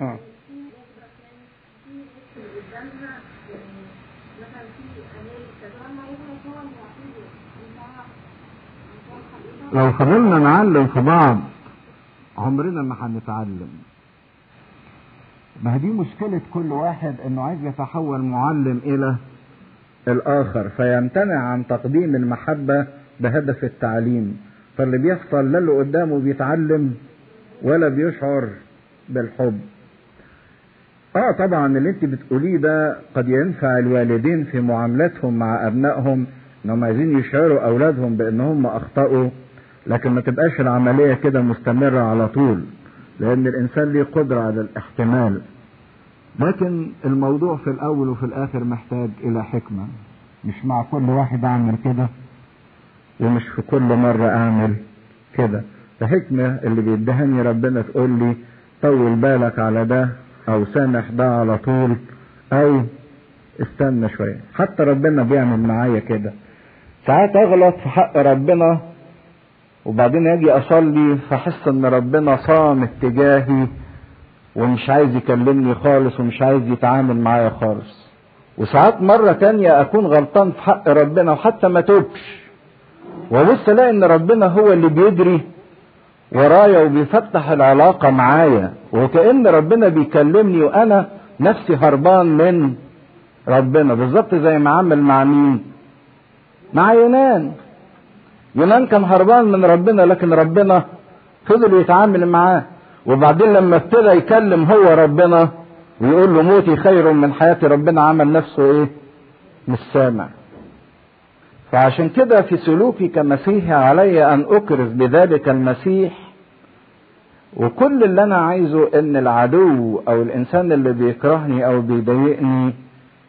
آه. لو فضلنا نعلم في بعض عمرنا ما هنتعلم ما دي مشكلة كل واحد إنه عايز يتحول معلم إلى الآخر فيمتنع عن تقديم المحبة بهدف التعليم. فاللي بيحصل لا اللي قدامه بيتعلم ولا بيشعر بالحب. آه طبعا اللي انت بتقوليه ده قد ينفع الوالدين في معاملتهم مع أبنائهم انهم عايزين يشعروا أولادهم بان هم أخطأوا لكن ما تبقاش العملية كده مستمرة على طول لأن الإنسان ليه قدرة على الاحتمال. لكن الموضوع في الأول وفي الآخر محتاج إلى حكمة. مش مع كل واحد أعمل كده ومش في كل مرة أعمل كده. فحكمة اللي بيدهني ربنا تقول لي طول بالك على ده أو سامح ده على طول أو استنى شوية. حتى ربنا بيعمل معايا كده. ساعات أغلط في حق ربنا وبعدين أجي أصلي فأحس إن ربنا صامت تجاهي ومش عايز يكلمني خالص ومش عايز يتعامل معايا خالص. وساعات مرة تانية أكون غلطان في حق ربنا وحتى ما توبش. وبص ألاقي إن ربنا هو اللي بيجري ورايا وبيفتح العلاقة معايا وكأن ربنا بيكلمني وأنا نفسي هربان من ربنا بالظبط زي ما عمل مع مين؟ مع يونان. يونان كان هربان من ربنا لكن ربنا فضل يتعامل معاه. وبعدين لما ابتدى يكلم هو ربنا ويقول له موتي خير من حياتي ربنا عمل نفسه إيه؟ مش سامع. فعشان كده في سلوكي كمسيحي علي أن أكرز بذلك المسيح وكل اللي أنا عايزه إن العدو أو الإنسان اللي بيكرهني أو بيضايقني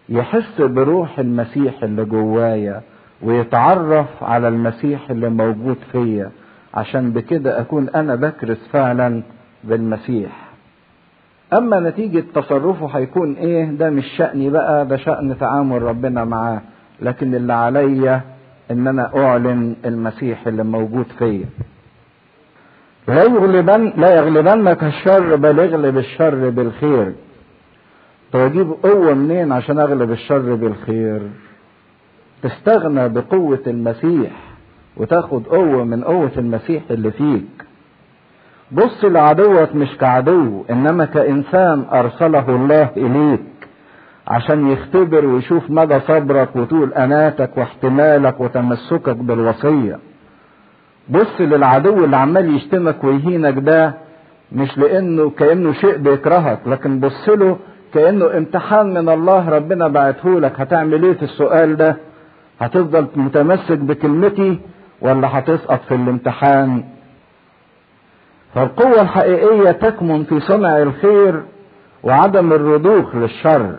يحس بروح المسيح اللي جوايا ويتعرف على المسيح اللي موجود فيا. عشان بكده أكون أنا بكرس فعلا بالمسيح. أما نتيجة تصرفه هيكون إيه؟ ده مش شأني بقى ده شأن تعامل ربنا معاه. لكن اللي عليا إن أنا أعلن المسيح اللي موجود فيا. لا يغلبن لا يغلبنك الشر بل اغلب الشر بالخير. طب أجيب قوة منين عشان اغلب الشر بالخير؟ تستغنى بقوة المسيح وتاخد قوة من قوة المسيح اللي فيك. بص لعدوك مش كعدو إنما كإنسان أرسله الله إليك عشان يختبر ويشوف مدى صبرك وطول أناتك واحتمالك وتمسكك بالوصية. بص للعدو اللي عمال يشتمك ويهينك ده مش لأنه كأنه شيء بيكرهك لكن بص له كأنه امتحان من الله ربنا بعته لك. هتعمل إيه في السؤال ده؟ هتفضل متمسك بكلمتي ولا هتسقط في الامتحان؟ فالقوة الحقيقية تكمن في صنع الخير وعدم الرضوخ للشر.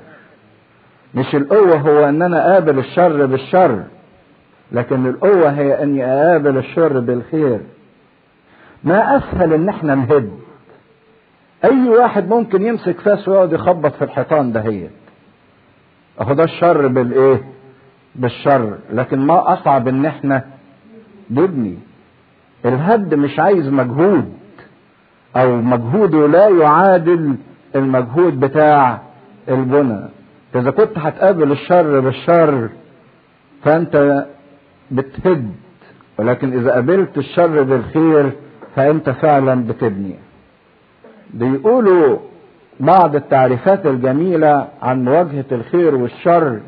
مش القوة هو إن أنا اقابل الشر بالشر. لكن القوة هي أني أقابل الشر بالخير. ما أسهل إن إحنا نهد. أي واحد ممكن يمسك فاس ويقعد يخبط في الحيطان دهيت أهو ده الشر بالإيه؟ بالشر. لكن ما أصعب إن إحنا نبني. الهد مش عايز مجهود. أو مجهوده لا يعادل المجهود بتاع البنى. إذا كنت هتقابل الشر بالشر فأنت بتهد ولكن إذا قابلت الشر بالخير فأنت فعلا بتبني. بيقولوا بعض التعريفات الجميلة عن مواجهة الخير والشر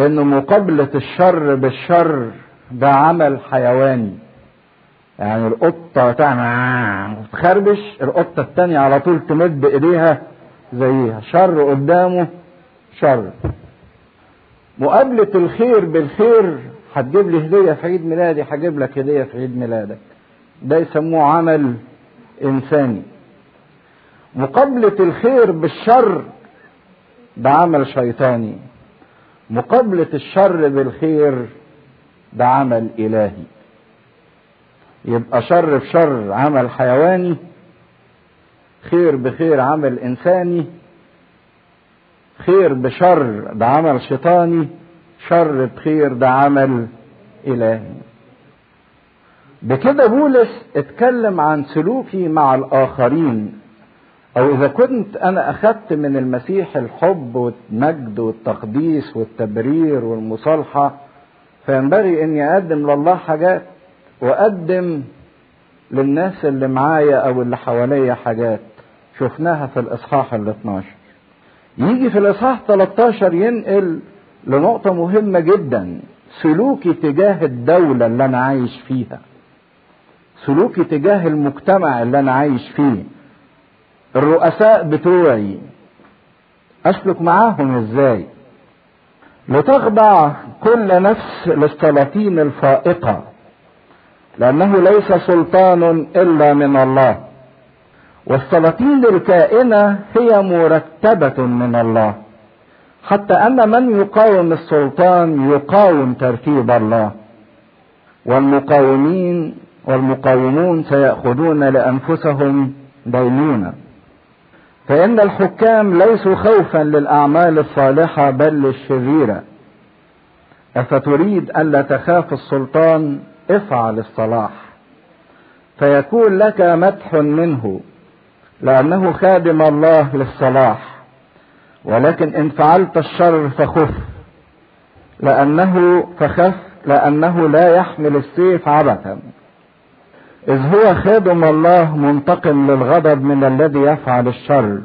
ان مقابلة الشر بالشر ده عمل حيواني يعني القطة تعمل تخربش القطة التانية على طول تمد ايديها زيها. شر قدامه شر. مقابلة الخير بالخير هتجيب لي هدية في عيد ميلادي هجيب لك هدية في عيد ميلادك. ده يسموه عمل إنساني. مقابلة الخير بالشر ده عمل شيطاني. مقابلة الشر بالخير ده عمل إلهي. يبقى شر بشر عمل حيواني خير بخير عمل إنساني خير بشر ده عمل شيطاني. شر بخير ده عمل إلهي. بكده بولس اتكلم عن سلوكي مع الآخرين أو إذا كنت أنا أخذت من المسيح الحب والمجد والتقديس والتبرير والمصالحة فينبغي إني أقدم لله حاجات وأقدم للناس اللي معايا أو اللي حواليا حاجات شفناها في الإصحاح ال 12 يجي في الإصحاح 13 ينقل لنقطة مهمة جدا. سلوكي تجاه الدولة اللي أنا عايش فيها. سلوكي تجاه المجتمع اللي أنا عايش فيه. الرؤساء بتوعي. أسلك معاهم إزاي؟ لتخضع كل نفس للسلاطين الفائقة. لأنه ليس سلطان إلا من الله. والسلاطين الكائنة هي مرتبة من الله. حتى أن من يقاوم السلطان يقاوم ترتيب الله. والمقاومين والمقاومون سيأخذون لأنفسهم دينونة فإن الحكام ليسوا خوفا للأعمال الصالحة بل للشريرة. أفتريد ألا تخاف السلطان؟ افعل الصلاح. فيكون لك مدح منه لأنه خادم الله للصلاح. ولكن إن فعلت الشر فخف. لأنه فخف لأنه لا يحمل السيف عبثا. إذ هو خادم الله منتقم للغضب من الذي يفعل الشر.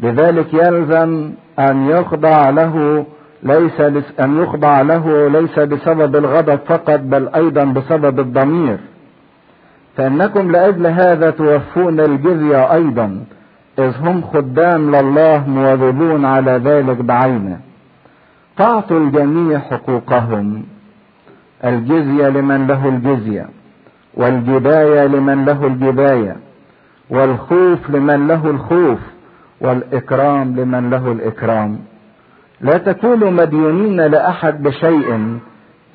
لذلك يلزم أن يخضع له ليس أن يخضع له ليس بسبب الغضب فقط بل أيضا بسبب الضمير. فإنكم لأجل هذا توفون الجزية أيضا. إذ هم خدام لله مواظبون على ذلك بعينه. فاعطوا الجميع حقوقهم. الجزية لمن له الجزية والجباية لمن له الجباية والخوف لمن له الخوف والإكرام لمن له الإكرام. لا تكونوا مديونين لأحد بشيء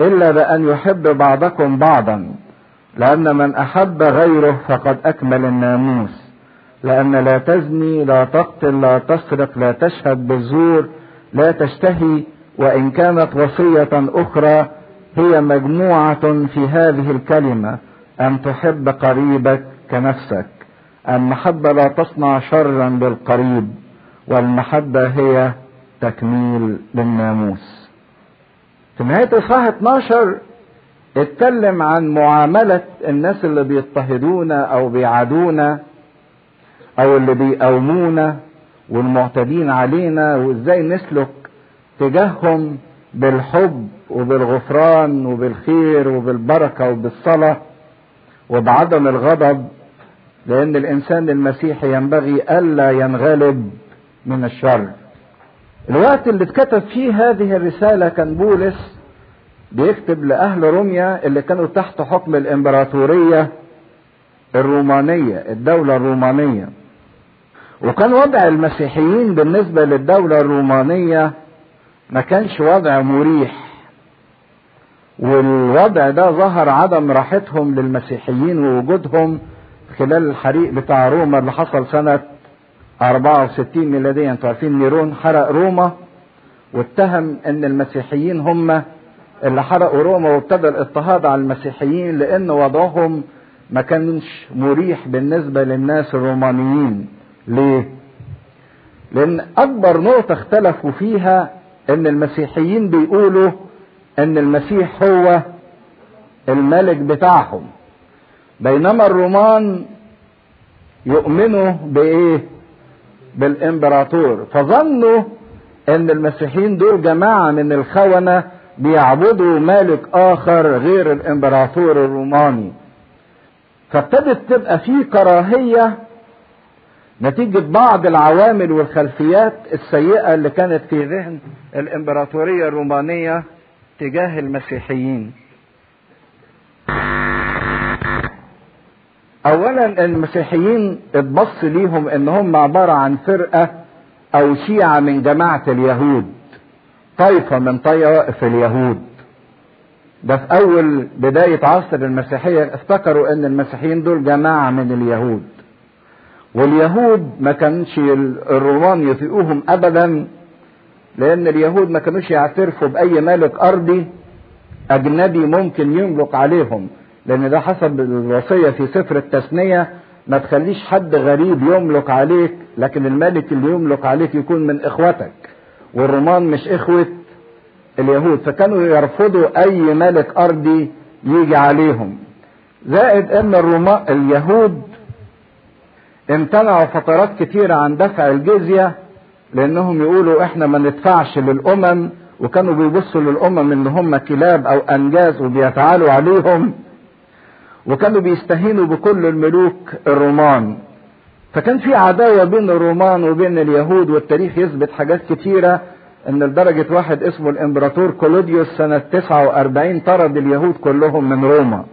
إلا بأن يحب بعضكم بعضا لأن من أحب غيره فقد أكمل الناموس. لأن لا تزني لا تقتل لا تسرق لا تشهد بالزور لا تشتهي وإن كانت وصية أخرى هي مجموعة في هذه الكلمة أن تحب قريبك كنفسك المحبة لا تصنع شرا للقريب والمحبة هي تكميل للناموس. في نهاية إصحاح 12 اتكلم عن معاملة الناس اللي بيضطهدونا أو بيعادونا أو اللي بيقاومونا والمعتدين علينا وإزاي نسلك تجاههم بالحب وبالغفران وبالخير وبالبركة وبالصلاة وبعدم الغضب لأن الإنسان المسيحي ينبغي ألا ينغلب من الشر. الوقت اللي اتكتب فيه هذه الرسالة كان بولس بيكتب لأهل روميا اللي كانوا تحت حكم الإمبراطورية الرومانية الدولة الرومانية. وكان وضع المسيحيين بالنسبة للدولة الرومانية ما كانش وضع مريح. والوضع ده ظهر عدم راحتهم للمسيحيين ووجودهم خلال الحريق بتاع روما اللي حصل سنة 64 ميلاديا أنتوا عارفين نيرون حرق روما واتهم إن المسيحيين هم اللي حرقوا روما وابتدى الاضطهاد على المسيحيين لأن وضعهم ما كانش مريح بالنسبة للناس الرومانيين. ليه؟ لأن أكبر نقطة اختلفوا فيها إن المسيحيين بيقولوا إن المسيح هو الملك بتاعهم. بينما الرومان يؤمنوا بإيه؟ بالإمبراطور. فظنوا إن المسيحيين دول جماعة من الخونة بيعبدوا ملك آخر غير الإمبراطور الروماني. فابتدت تبقى في كراهية نتيجة بعض العوامل والخلفيات السيئة اللي كانت في ذهن الإمبراطورية الرومانية تجاه المسيحيين. اولا المسيحيين اتبص ليهم إن هم عبارة عن فرقة أو شيعة من جماعة اليهود طائفة من طوائف اليهود. ده في أول بداية عصر المسيحية افتكروا إن المسيحيين دول جماعة من اليهود. واليهود ما كانش الرومان يطيقوهم ابدا لأن اليهود ما كانوش يعترفوا بأي ملك أرضي أجنبي ممكن يملك عليهم لأن ده حسب الوصية في سفر التثنية ما تخليش حد غريب يملك عليك لكن الملك اللي يملك عليك يكون من إخوتك والرومان مش إخوة اليهود فكانوا يرفضوا أي ملك أرضي يجي عليهم. زائد إن الرومان اليهود امتنعوا فترات كتيرة عن دفع الجزية لأنهم يقولوا إحنا ما ندفعش للأمم وكانوا بيبصوا للأمم إن هم كلاب أو أنجاز وبيتعالوا عليهم. وكانوا بيستهينوا بكل الملوك الرومان. فكان في عداوة بين الرومان وبين اليهود والتاريخ يثبت حاجات كتيرة إن لدرجة واحد اسمه الإمبراطور كولوديوس سنة 49 طرد اليهود كلهم من روما.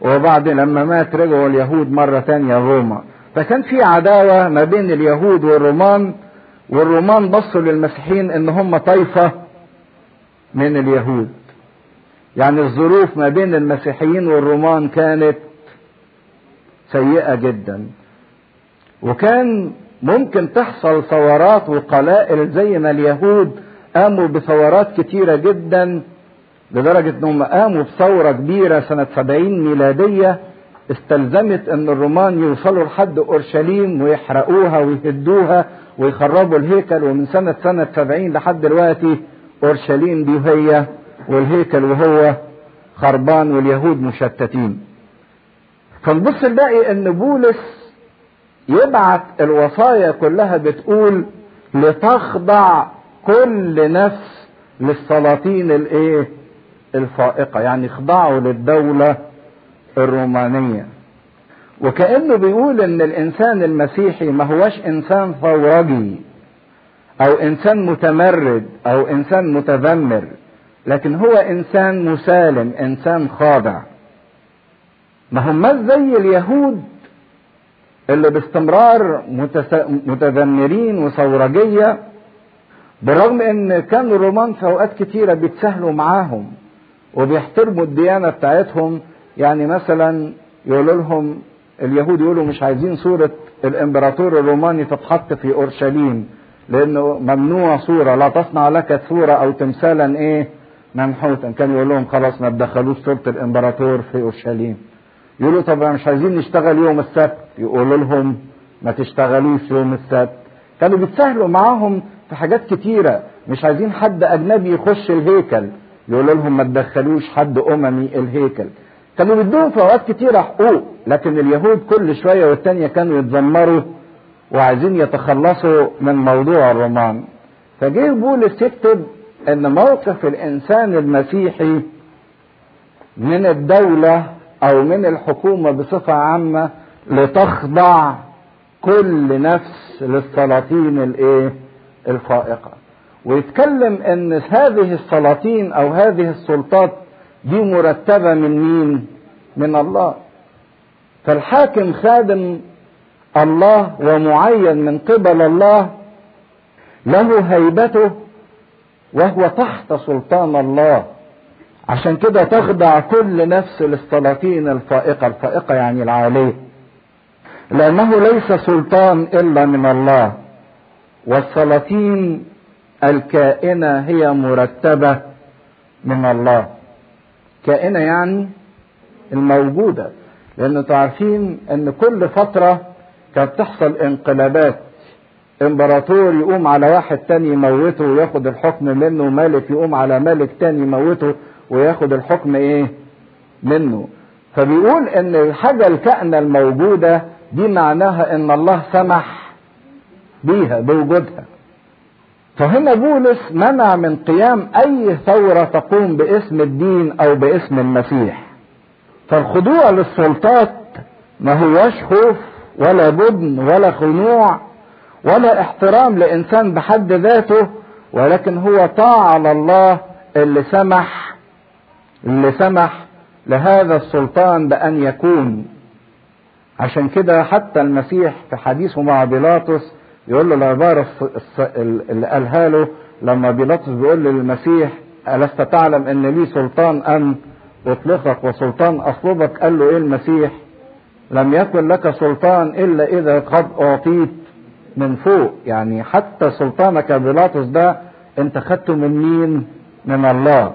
وبعد لما مات رجعوا اليهود مرة تانية روما. فكان في عداوة ما بين اليهود والرومان والرومان بصوا للمسيحيين إن هم طائفة من اليهود. يعني الظروف ما بين المسيحيين والرومان كانت سيئة جدا. وكان ممكن تحصل ثورات وقلائل زي ما اليهود قاموا بثورات كتيرة جدا لدرجة انهم قاموا بثورة كبيرة سنة 70 ميلادية استلزمت أن الرومان يوصلوا لحد أورشليم ويحرقوها ويهدوها ويخربوا الهيكل ومن سنة سنة 70 لحد دلوقتي أورشليم دي هي والهيكل وهو خربان واليهود مشتتين. فنبص نلاقي إن بولس يبعت الوصايا كلها بتقول لتخضع كل نفس للسلاطين الإيه؟ الفائقة يعني اخضعوا للدولة الرومانية وكأنه بيقول إن الإنسان المسيحي ما هوش إنسان ثورجي أو إنسان متمرد أو إنسان متذمر لكن هو إنسان مسالم إنسان خاضع ما هم زي اليهود اللي باستمرار. متذمرين وثورجية بالرغم إن كانوا الرومان في أوقات كتيرة بيتساهلوا معاهم وبيحترموا الديانة بتاعتهم يعني مثلا يقولوا لهم اليهود يقولوا مش عايزين صورة الإمبراطور الروماني تتحط في أورشليم لأنه ممنوع صورة لا تصنع لك صورة أو تمثالا إيه؟ منحوتا. كان يقول لهم خلاص ما تدخلوش صورة الإمبراطور في أورشليم. يقولوا طب مش عايزين نشتغل يوم السبت؟ يقولوا لهم ما تشتغلوش يوم السبت. كانوا بيتساهلوا معاهم في حاجات كتيرة. مش عايزين حد أجنبي يخش الهيكل. يقولوا لهم ما تدخلوش حد أممي الهيكل. كانوا بيدوهم في اوقات كتيرة حقوق لكن اليهود كل شوية والتانية كانوا يتذمروا وعايزين يتخلصوا من موضوع الرومان. فجه بولس يكتب إن موقف الإنسان المسيحي من الدولة أو من الحكومة بصفة عامة لتخضع كل نفس للسلاطين الإيه؟ الفائقة. ويتكلم إن هذه السلاطين أو هذه السلطات دي مرتبة من مين؟ من الله. فالحاكم خادم الله ومعين من قبل الله له هيبته وهو تحت سلطان الله. عشان كده تخضع كل نفس للسلاطين الفائقة الفائقة يعني العالية. لأنه ليس سلطان إلا من الله. والسلاطين الكائنة هي مرتبة من الله. كائنة يعني الموجودة لأن تعرفين أن كل فترة كانت تحصل انقلابات. إمبراطور يقوم على واحد تاني يموته وياخد الحكم منه ملك يقوم على ملك تاني يموته وياخد الحكم إيه؟ منه. فبيقول إن الحاجة الكائنة الموجودة دي معناها إن الله سمح بيها بوجودها. فهنا بولس منع من قيام أي ثورة تقوم باسم الدين أو باسم المسيح. فالخضوع للسلطات ما هوش خوف ولا بدن ولا خنوع ولا احترام لإنسان بحد ذاته ولكن هو طاعة لله اللي سمح اللي سمح لهذا السلطان بأن يكون. عشان كده حتى المسيح في حديثه مع بيلاطس يقول له العبارة اللي قالها له لما بيلاطس بيقول للمسيح ألست تعلم أن لي سلطان أن أطلقك وسلطان أصلبك قال له إيه المسيح؟ لم يكن لك سلطان إلا إذا قد أعطيت من فوق. يعني حتى سلطانك بيلاطس ده أنت خدته من مين؟ من الله.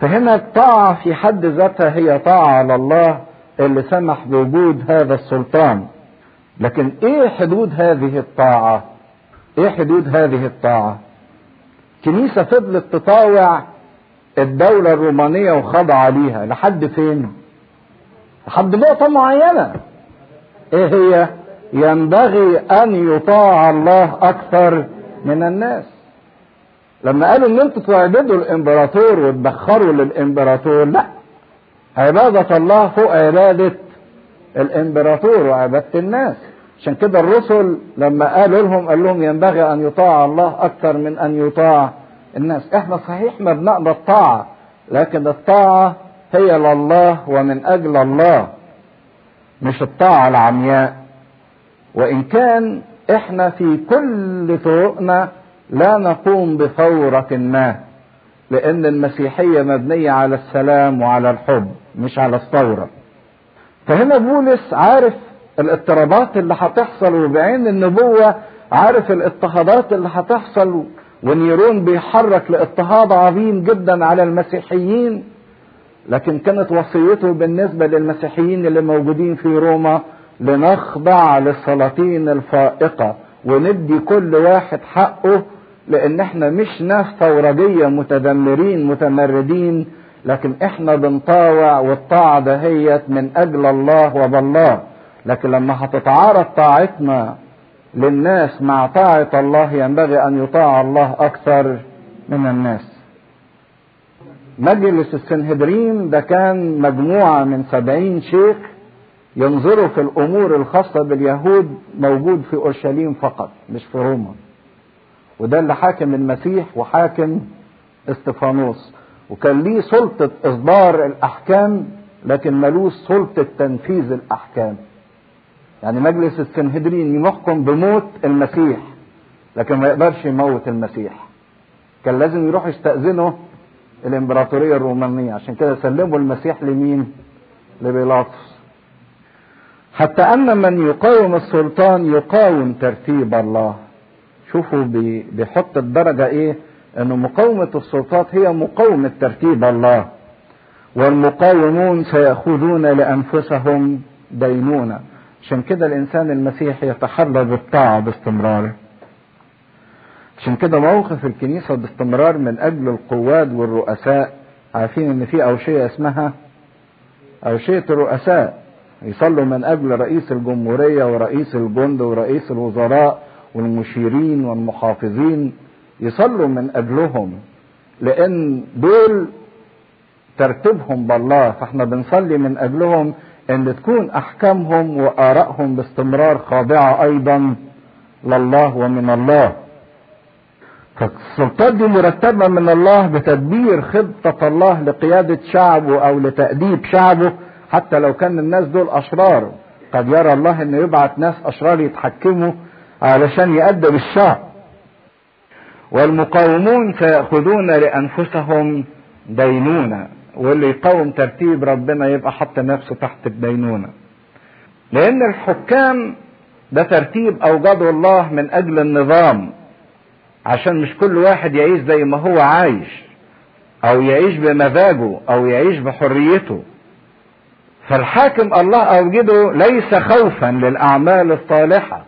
فهنا الطاعة في حد ذاتها هي طاعة على الله اللي سمح بوجود هذا السلطان. لكن إيه حدود هذه الطاعة؟ إيه حدود هذه الطاعة؟ كنيسة فضلت تطاوع الدولة الرومانية وخضع ليها. لحد فين؟ لحد نقطة معينة. إيه هي؟ ينبغي أن يطاع الله أكثر من الناس. لما قالوا إن أنتوا تعبدوا الإمبراطور وتبخروا للإمبراطور لا. عبادة الله فوق عبادة الإمبراطور وعبادة الناس. عشان كده الرسل لما قالوا لهم قال لهم ينبغي أن يطاع الله أكثر من أن يطاع الناس. إحنا صحيح بنقبل الطاعة لكن الطاعة هي لله ومن أجل الله مش الطاعة العمياء. وإن كان إحنا في كل طرقنا لا نقوم بثورة ما لأن المسيحية مبنية على السلام وعلى الحب مش على الثورة. فهنا بولس عارف الاضطرابات اللي هتحصل وبعين النبوة عارف الاضطهادات اللي هتحصل ونيرون بيحرك لاضطهاد عظيم جدا على المسيحيين. لكن كانت وصيته بالنسبة للمسيحيين اللي موجودين في روما لنخضع للسلاطين الفائقة وندي كل واحد حقه لأن إحنا مش ناس ثورجية متذمرين متمردين لكن إحنا بنطاوع والطاعة دهيت من أجل الله وبالله. لكن لما هتتعارض طاعتنا للناس مع طاعة الله ينبغي أن يطاع الله أكثر من الناس. مجلس السنهدرين ده كان مجموعة من سبعين شيخ ينظروا في الأمور الخاصة باليهود موجود في أورشليم فقط مش في روما. وده اللي حاكم المسيح وحاكم استفانوس وكان ليه سلطة إصدار الأحكام لكن ملوش سلطة تنفيذ الأحكام. يعني مجلس السنهدرين يحكم بموت المسيح لكن ما يقدرش يموت المسيح. كان لازم يروح يستأذنوا الإمبراطورية الرومانية عشان كده سلموا المسيح لمين؟ لبيلاطس. حتى أن من يقاوم السلطان يقاوم ترتيب الله. شوفوا بيحط الدرجة إيه؟ ان مقاومة السلطات هي مقاومة ترتيب الله. والمقاومون سيأخذون لأنفسهم دينونة عشان كده الإنسان المسيحي يتحرى بالطاعة باستمرار عشان كده موقف الكنيسة باستمرار من أجل القواد والرؤساء. عارفين إن في أوشية اسمها أوشية الرؤساء. يصلوا من أجل رئيس الجمهورية ورئيس الجند ورئيس الوزراء والمشيرين والمحافظين. يصلوا من أجلهم لأن دول ترتيبهم بالله. فإحنا بنصلي من أجلهم إن تكون أحكامهم وآرائهم باستمرار خاضعة أيضا لله ومن الله. فالسلطات دي مرتبة من الله بتدبير خطة الله لقيادة شعبه أو لتأديب شعبه حتى لو كان الناس دول أشرار. قد يرى الله إنه يبعت ناس أشرار يتحكموا علشان يأدب الشعب. والمقاومون سيأخذون لأنفسهم دينونة واللي يقاوم ترتيب ربنا يبقى حط نفسه تحت الدينونة لأن الحكام ده ترتيب أوجده الله من أجل النظام عشان مش كل واحد يعيش زي ما هو عايش أو يعيش بمزاجه أو يعيش بحريته. فالحاكم الله أوجده ليس خوفا للأعمال الصالحة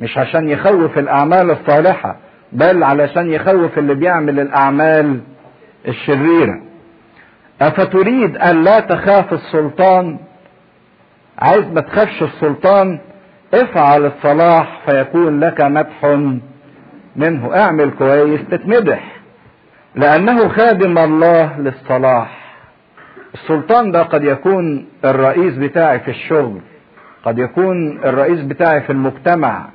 مش عشان يخوف الأعمال الصالحة بل علشان يخوف اللي بيعمل الأعمال الشريرة. أفتريد أن لا تخاف السلطان؟ عايز ما تخافش السلطان افعل الصلاح فيكون لك مدح منه. اعمل كويس تتمدح لأنه خادم الله للصلاح. السلطان ده قد يكون الرئيس بتاعي في الشغل قد يكون الرئيس بتاعي في المجتمع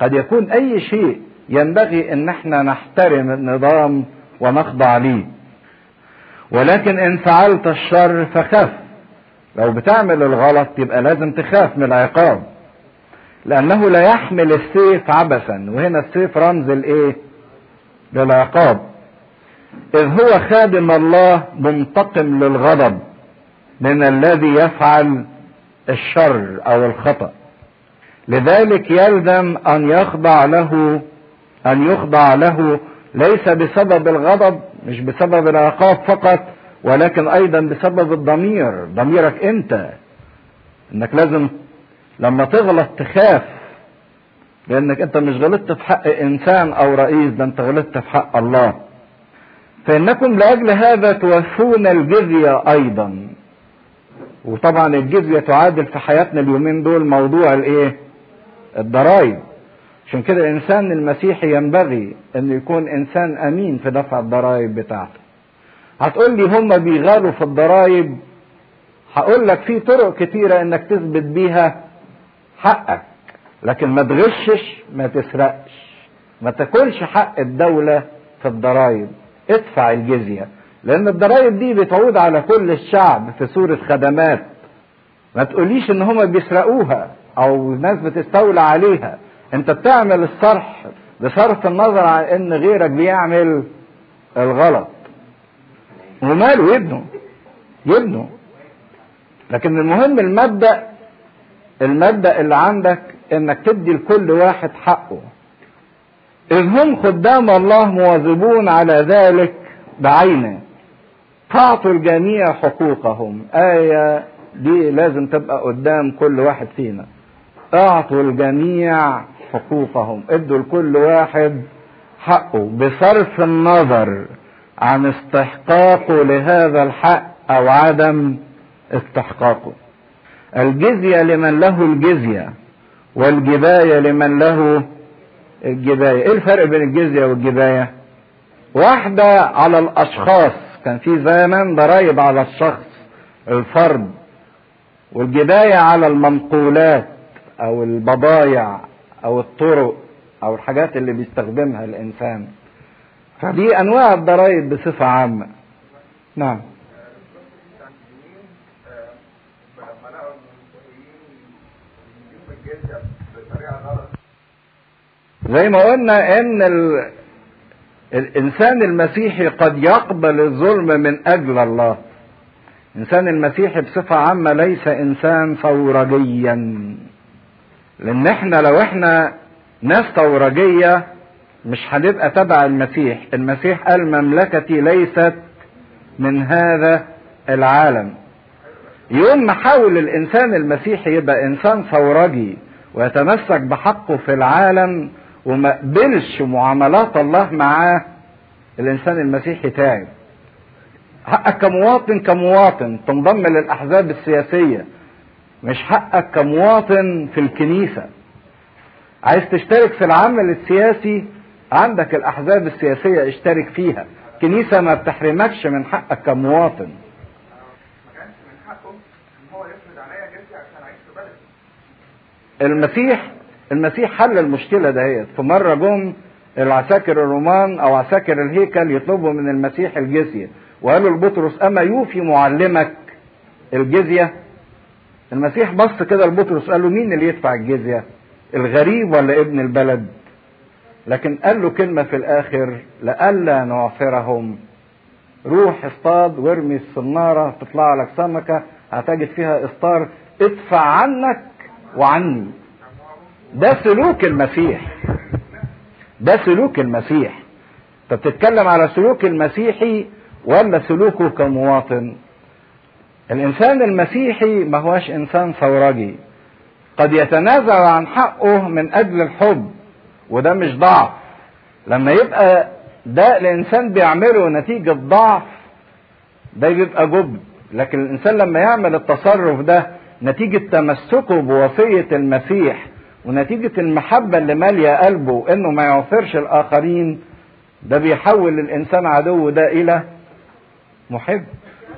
قد يكون أي شيء ينبغي إن إحنا نحترم النظام ونخضع ليه. ولكن إن فعلت الشر فخف. لو بتعمل الغلط يبقى لازم تخاف من العقاب. لأنه لا يحمل السيف عبثا. وهنا السيف رمز الايه للعقاب. إذ هو خادم الله منتقم للغضب من الذي يفعل الشر أو الخطأ. لذلك يلزم أن يخضع له أن يخضع له ليس بسبب الغضب مش بسبب العقاب فقط ولكن أيضا بسبب الضمير ضميرك أنت. إنك لازم لما تغلط تخاف لأنك أنت مش غلطت في حق إنسان أو رئيس ده أنت غلطت في حق الله. فإنكم لأجل هذا توفون الجزية أيضا. وطبعا الجزية تعادل في حياتنا اليومين دول موضوع الإيه؟ الضرائب. عشان كده الإنسان المسيحي ينبغي انه يكون إنسان أمين في دفع الضرائب بتاعته. هتقول لي هم بيغالوا في الضرائب هقول لك في طرق كتيرة إنك تثبت بيها حقك لكن ما تغشش ما تسرقش. ما تاكلش حق الدولة في الضرائب. ادفع الجزية لأن الضرائب دي بتعود على كل الشعب في صورة خدمات. ما تقوليش إن هما بيسرقوها أو ناس بتستولى عليها. انت بتعمل الصرح بصرف النظر عن ان غيرك بيعمل الغلط. وماله؟ يبنوا. يبنوا. لكن المهم المبدأ المبدأ اللي عندك انك تدي لكل واحد حقه. إذ هم خدام الله مواظبون على ذلك بعينه. تعطوا الجميع حقوقهم. آية دي لازم تبقى قدام كل واحد فينا. اعطوا الجميع حقوقهم. ادوا لكل واحد حقه بصرف النظر عن استحقاقه لهذا الحق أو عدم استحقاقه. الجزية لمن له الجزية والجباية لمن له الجباية. إيه الفرق بين الجزية والجباية؟ واحدة على الأشخاص. كان في زمان ضرائب على الشخص الفرد. والجباية على المنقولات أو البضايع. أو الطرق أو الحاجات اللي بيستخدمها الإنسان. فدي أنواع الضرائب بصفة عامة. نعم. زي ما قلنا إن ال... الإنسان المسيحي قد يقبل الظلم من أجل الله. الانسان المسيحي بصفة عامة ليس إنسان ثورجيا لأن إحنا لو إحنا ناس ثورجية مش هنبقى تبع المسيح. المسيح قال مملكتي ليست من هذا العالم. يوم ما حاول الإنسان المسيحي يبقى إنسان ثورجي ويتمسك بحقه في العالم وما قبلش معاملات الله معاه الإنسان المسيحي تعب حقك كمواطن كمواطن تنضم للأحزاب السياسية مش حقك كمواطن في الكنيسة. عايز تشترك في العمل السياسي عندك الأحزاب السياسية اشترك فيها. كنيسة ما بتحرمكش من حقك كمواطن. المسيح المسيح حل المشكلة دهيت. في مرة جم العساكر الرومان أو عساكر الهيكل يطلبوا من المسيح الجزية وقالوا لبطرس أما يوفي معلمك الجزية؟ المسيح بص كده لبطرس قال له مين اللي يدفع الجزية؟ الغريب ولا ابن البلد؟ لكن قال له كلمة في الآخر لئلا نعثرهم روح اصطاد وارمي الصنارة تطلع لك سمكة هتجد فيها إسطار ادفع عنك وعني. ده سلوك المسيح. ده سلوك المسيح. انت بتتكلم على سلوك المسيحي ولا سلوكه كمواطن؟ الإنسان المسيحي ما هوش إنسان ثورجي. قد يتنازل عن حقه من أجل الحب وده مش ضعف. لما يبقى ده الإنسان بيعمله نتيجة ضعف ده بيبقى جبن. لكن الإنسان لما يعمل التصرف ده نتيجة تمسكه بوصية المسيح ونتيجة المحبة اللي مالية قلبه إنه ما يعثرش الآخرين ده بيحول الإنسان عدو ده إلى محب.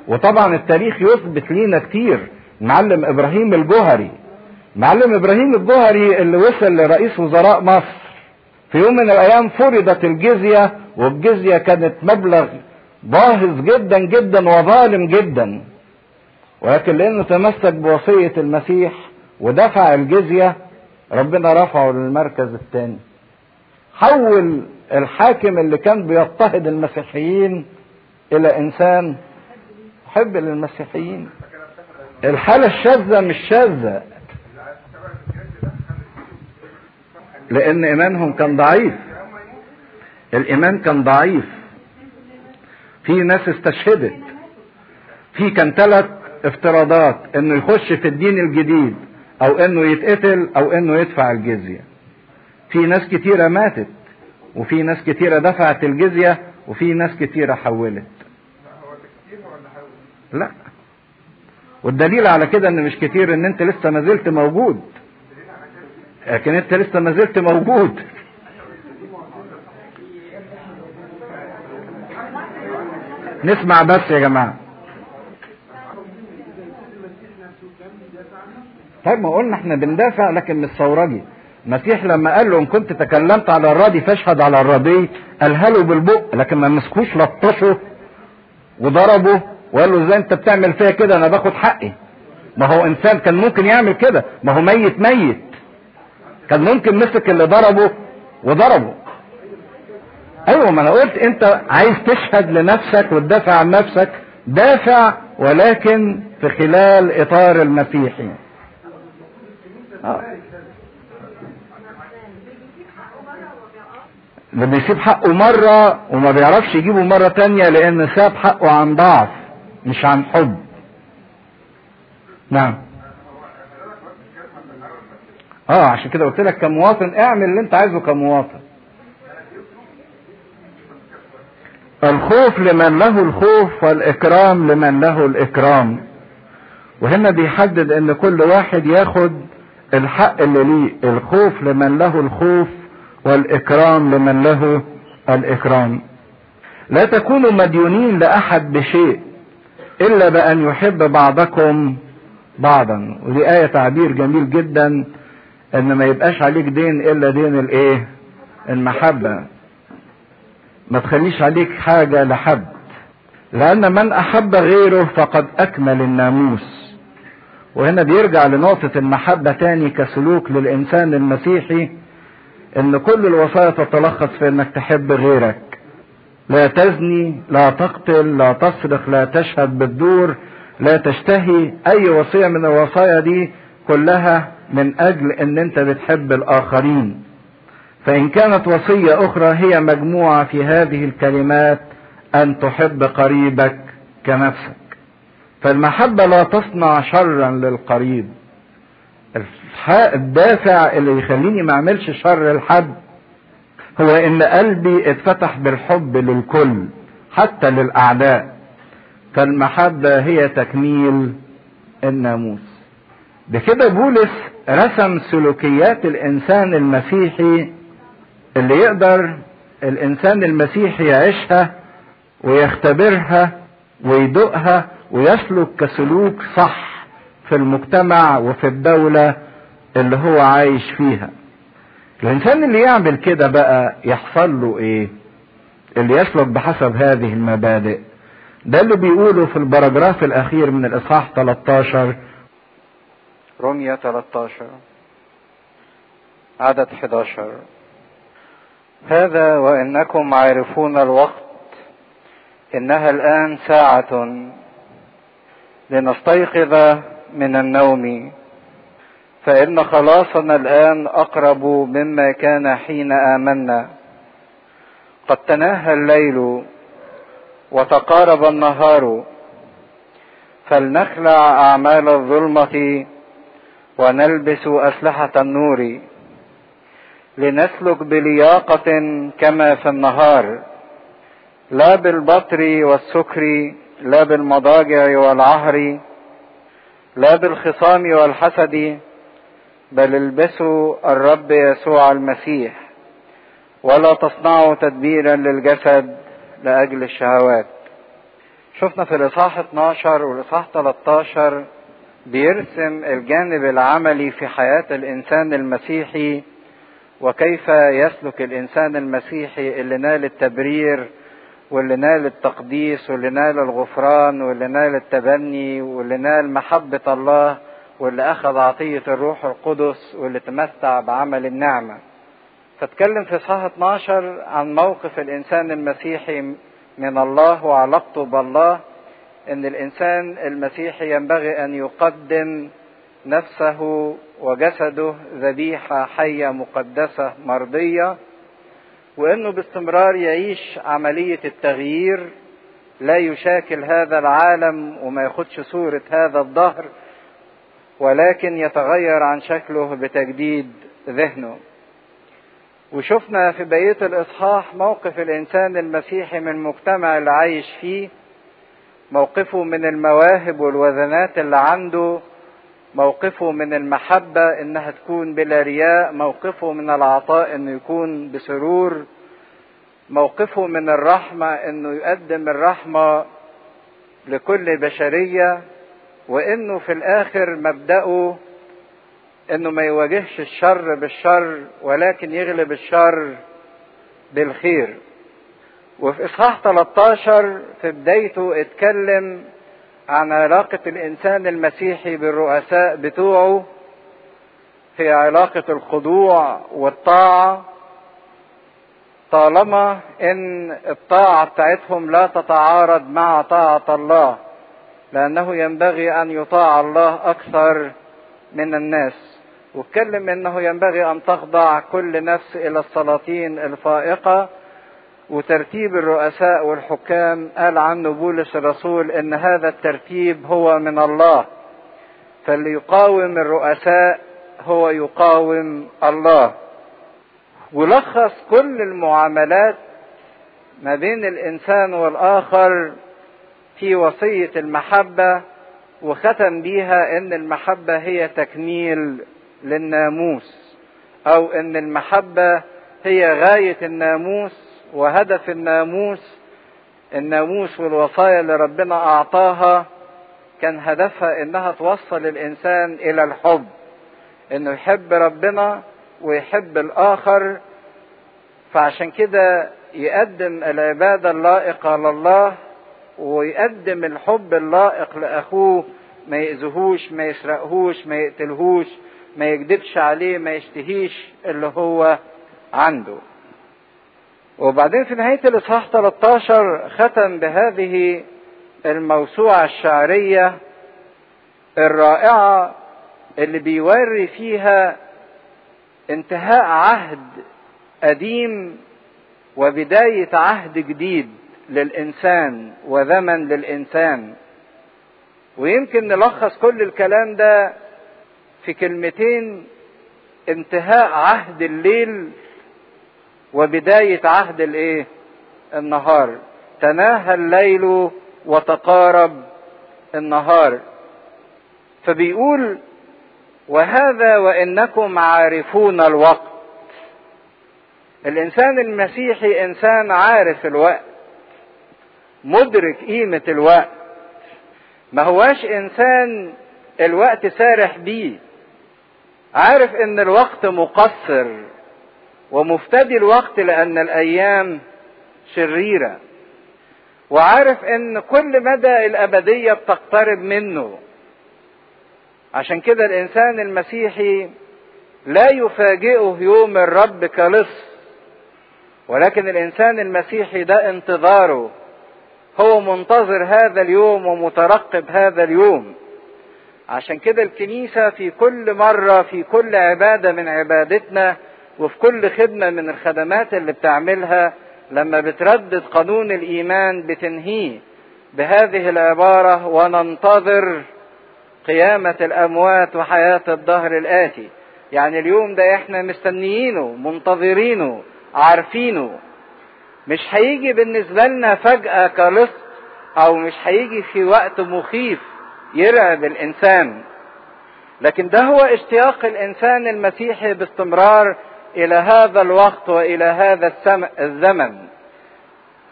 وطبعا التاريخ يثبت لينا كتير. معلم إبراهيم الجوهري معلم إبراهيم الجوهري اللي وصل لرئيس وزراء مصر. في يوم من الأيام فرضت الجزية والجزية كانت مبلغ باهظ جدا جدا وظالم جدا. ولكن لأنه تمسك بوصية المسيح ودفع الجزية ربنا رفعه للمركز الثاني. حول الحاكم اللي كان بيضطهد المسيحيين إلى إنسان محب للمسيحيين. الحالة الشاذة مش شاذة. لأن إيمانهم كان ضعيف. الإيمان كان ضعيف. في ناس استشهدت. في كان ثلاث افتراضات. إنه يخش في الدين الجديد أو إنه يتقتل أو إنه يدفع الجزية. في ناس كتيرة ماتت وفي ناس كتيرة دفعت الجزية وفي ناس كتيرة حولت. لا. والدليل على كده إن مش كتير إن أنت لسه ما زلت موجود. لكن أنت لسه ما زلت موجود. نسمع بس يا جماعة. طيب ما قلنا إحنا بندافع لكن مش ثورجي المسيح لما قال له إن كنت تكلمت على الراضي فاشهد على الراضي قالها له بالبق لكن ما مسكوش لطشه وضربه. وقال له إزاي أنت بتعمل فيا كده؟ أنا باخد حقي. ما هو إنسان كان ممكن يعمل كده. ما هو ميت ميت. كان ممكن مسك اللي ضربه وضربه. أيوه ما أنا قلت أنت عايز تشهد لنفسك وتدافع عن نفسك. دافع ولكن في خلال إطار المسيحي آه. اللي بيسيب حقه مرة وما بيعرفش يجيبه مرة تانية لأن ساب حقه عن ضعف. مش عن حب. نعم. آه عشان كده قلت لك كمواطن اعمل اللي انت عايزه كمواطن. الخوف لمن له الخوف والإكرام لمن له الإكرام. وهنا بيحدد إن كل واحد ياخد الحق اللي ليه الخوف لمن له الخوف والإكرام لمن له الإكرام. لا تكونوا مديونين لأحد بشيء. إلا بأن يحب بعضكم بعضا. ودي آية تعبير جميل جدا إن ما يبقاش عليك دين إلا دين الإيه؟ المحبة. ما تخليش عليك حاجة لحد. لأن من أحب غيره فقد أكمل الناموس. وهنا بيرجع لنقطة المحبة تاني كسلوك للإنسان المسيحي إن كل الوصايا تتلخص في إنك تحب غيرك. لا تزني لا تقتل لا تسرق لا تشهد بالدور لا تشتهي. أي وصية من الوصايا دي كلها من أجل إن أنت بتحب الآخرين. فإن كانت وصية أخرى هي مجموعة في هذه الكلمات أن تحب قريبك كنفسك. فالمحبة لا تصنع شرا للقريب. الدافع اللي يخليني ما أعملش شر لحد هو إن قلبي اتفتح بالحب للكل حتى للأعداء. فالمحبة هي تكميل الناموس. بكده بولس رسم سلوكيات الإنسان المسيحي اللي يقدر الإنسان المسيحي يعيشها ويختبرها ويدوقها ويسلك كسلوك صح في المجتمع وفي الدولة اللي هو عايش فيها. الإنسان اللي يعمل كده بقى يحصل له إيه؟ اللي يسلك بحسب هذه المبادئ. ده اللي بيقوله في البراجراف الأخير من الإصحاح 13 رمية 13 عدد 11 هذا وإنكم عارفون الوقت. إنها الآن ساعة. لنستيقظ من النوم. فإن خلاصنا الآن أقرب مما كان حين آمنا. قد تناهى الليل وتقارب النهار فلنخلع أعمال الظلمة ونلبس أسلحة النور لنسلك بلياقة كما في النهار لا بالبطر والسكر لا بالمضاجع والعهر لا بالخصام والحسد بل البسوا الرب يسوع المسيح ولا تصنعوا تدبيرا للجسد لأجل الشهوات. شفنا في الإصحاح 12 والإصحاح 13 بيرسم الجانب العملي في حياة الإنسان المسيحي وكيف يسلك الإنسان المسيحي اللي نال التبرير واللي نال التقديس واللي نال الغفران واللي نال التبني واللي نال محبة الله واللي أخذ عطية الروح القدس واللي تمتع بعمل النعمة. فاتكلم في صحة 12 عن موقف الإنسان المسيحي من الله وعلاقته بالله إن الإنسان المسيحي ينبغي أن يقدم نفسه وجسده ذبيحة حية مقدسة مرضية وإنه باستمرار يعيش عملية التغيير لا يشاكل هذا العالم وما ياخدش صورة هذا الظهر ولكن يتغير عن شكله بتجديد ذهنه. وشفنا في بقية الإصحاح موقف الإنسان المسيحي من المجتمع اللي عايش فيه موقفه من المواهب والوزنات اللي عنده موقفه من المحبة إنها تكون بلا رياء موقفه من العطاء إنه يكون بسرور موقفه من الرحمة إنه يقدم الرحمة لكل بشرية. وإنه في الآخر مبدأه إنه ما يواجهش الشر بالشر ولكن يغلب الشر بالخير. وفي إصحاح 13 في بدايته اتكلم عن علاقة الإنسان المسيحي بالرؤساء بتوعه في علاقة الخضوع والطاعة. طالما إن الطاعة بتاعتهم لا تتعارض مع طاعة الله لأنه ينبغي أن يطاع الله أكثر من الناس. واتكلم إنه ينبغي أن تخضع كل نفس إلى السلاطين الفائقة. وترتيب الرؤساء والحكام قال عنه بولس الرسول إن هذا الترتيب هو من الله. فاللي يقاوم الرؤساء هو يقاوم الله. ولخص كل المعاملات ما بين الإنسان والآخر في وصية المحبة وختم بيها إن المحبة هي تكميل للناموس أو إن المحبة هي غاية الناموس وهدف الناموس. الناموس والوصايا اللي ربنا أعطاها كان هدفها إنها توصل الإنسان إلى الحب إنه يحب ربنا ويحب الآخر. فعشان كده يقدم العبادة اللائقة لله ويقدم الحب اللائق لأخوه ما يأذيهوش ما يسرقهوش ما يقتلهوش ما يكذبش عليه ما يشتهيش اللي هو عنده. وبعدين في نهاية الإصحاح 13 ختم بهذه الموسوعة الشعرية الرائعة اللي بيوري فيها انتهاء عهد قديم وبداية عهد جديد. للإنسان وزمن للإنسان. ويمكن نلخص كل الكلام ده في كلمتين انتهاء عهد الليل وبداية عهد الإيه؟ النهار. تناهى الليل وتقارب النهار. فبيقول وهذا وإنكم عارفون الوقت. الإنسان المسيحي إنسان عارف الوقت. مدرك قيمة الوقت. ما هواش إنسان الوقت سارح بيه. عارف إن الوقت مقصر ومفتدي الوقت لأن الأيام شريرة. وعارف إن كل مدى الأبدية بتقترب منه. عشان كده الإنسان المسيحي لا يفاجئه يوم الرب كلص. ولكن الإنسان المسيحي ده انتظاره. هو منتظر هذا اليوم ومترقب هذا اليوم. عشان كده الكنيسة في كل مرة في كل عبادة من عبادتنا وفي كل خدمة من الخدمات اللي بتعملها لما بتردد قانون الإيمان بتنهيه. بهذه العبارة وننتظر قيامة الأموات وحياة الدهر الآتي. يعني اليوم ده إحنا مستنيينه منتظرينه عارفينه. مش هيجي بالنسبة لنا فجأة كلص أو مش هيجي في وقت مخيف يرعب الإنسان. لكن ده هو اشتياق الإنسان المسيحي باستمرار إلى هذا الوقت وإلى هذا الزمن.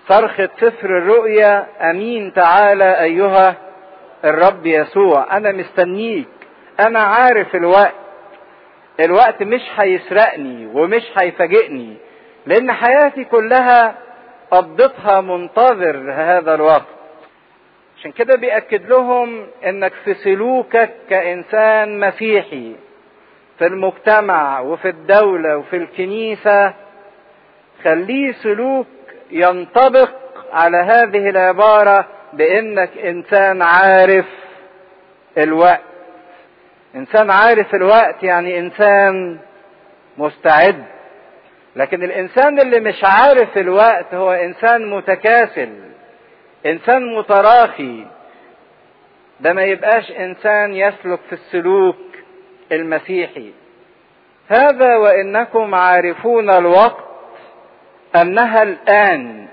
صرخة سفر الرؤيا أمين تعالى أيها الرب يسوع أنا مستنيك أنا عارف الوقت. الوقت مش هيسرقني ومش هيفاجئني لأن حياتي كلها قضيتها منتظر هذا الوقت. عشان كده بيأكد لهم إنك في سلوكك كإنسان مسيحي في المجتمع وفي الدولة وفي الكنيسة. خليه سلوك ينطبق على هذه العبارة بإنك إنسان عارف الوقت. إنسان عارف الوقت يعني إنسان مستعد. لكن الإنسان اللي مش عارف الوقت هو إنسان متكاسل إنسان متراخي. ده ما يبقاش إنسان يسلك في السلوك المسيحي. هذا وإنكم عارفون الوقت أنها الآن.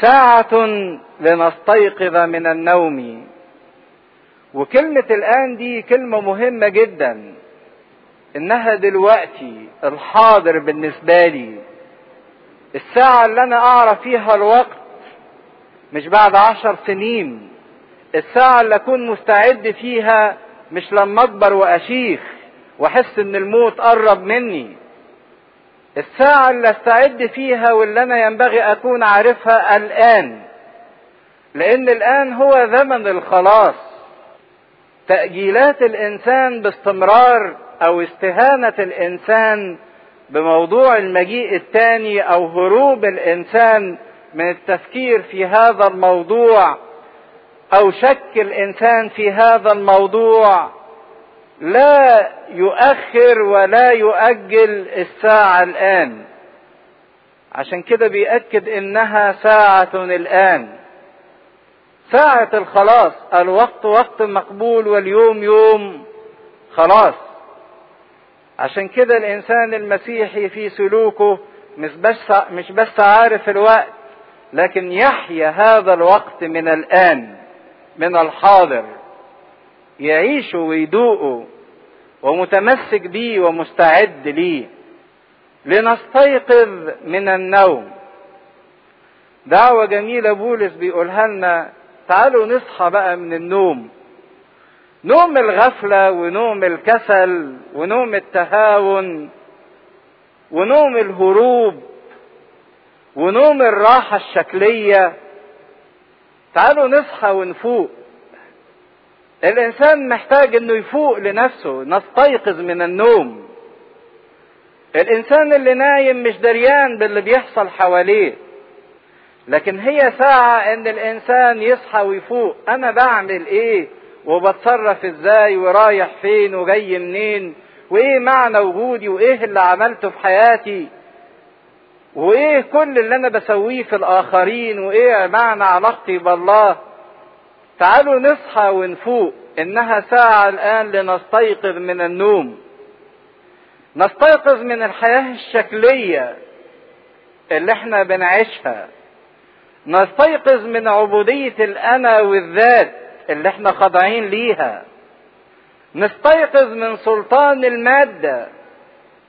ساعة لنستيقظ من النوم. وكلمة الآن دي كلمة مهمة جدا. إنها دلوقتي الحاضر بالنسبة لي. الساعة اللي أنا اعرف فيها الوقت مش بعد عشر سنين. الساعة اللي أكون مستعد فيها مش لما أكبر وأشيخ وأحس إن الموت قرب مني. الساعة اللي أستعد فيها واللي أنا ينبغي أكون عارفها الآن. لأن الآن هو زمن الخلاص. تأجيلات الإنسان باستمرار أو استهانة الإنسان بموضوع المجيء الثاني أو هروب الإنسان من التفكير في هذا الموضوع أو شك الإنسان في هذا الموضوع لا يؤخر ولا يؤجل الساعة الآن. عشان كده بيأكد إنها ساعة الآن. ساعة الخلاص الوقت وقت مقبول واليوم يوم خلاص. عشان كده الإنسان المسيحي في سلوكه مش بس مش بس عارف الوقت لكن يحيا هذا الوقت من الآن من الحاضر. يعيشه ويدوقه ومتمسك بيه ومستعد ليه. لنستيقظ من النوم. دعوة جميلة بولس بيقولها لنا تعالوا نصحى بقى من النوم. نوم الغفلة ونوم الكسل ونوم التهاون ونوم الهروب ونوم الراحة الشكلية. تعالوا نصحى ونفوق. الإنسان محتاج إنه يفوق لنفسه نستيقظ من النوم. الإنسان اللي نايم مش دريان باللي بيحصل حواليه. لكن هي ساعة إن الإنسان يصحى ويفوق. أنا بعمل إيه؟ وبتصرف إزاي ورايح فين وجاي منين؟ وإيه معنى وجودي وإيه اللي عملته في حياتي؟ وإيه كل اللي أنا بسويه في الآخرين؟ وإيه معنى علاقتي بالله؟ تعالوا نصحى ونفوق إنها ساعة الآن لنستيقظ من النوم. نستيقظ من الحياة الشكلية اللي إحنا بنعيشها. نستيقظ من عبودية الأنا والذات. اللي إحنا خاضعين ليها. نستيقظ من سلطان المادة.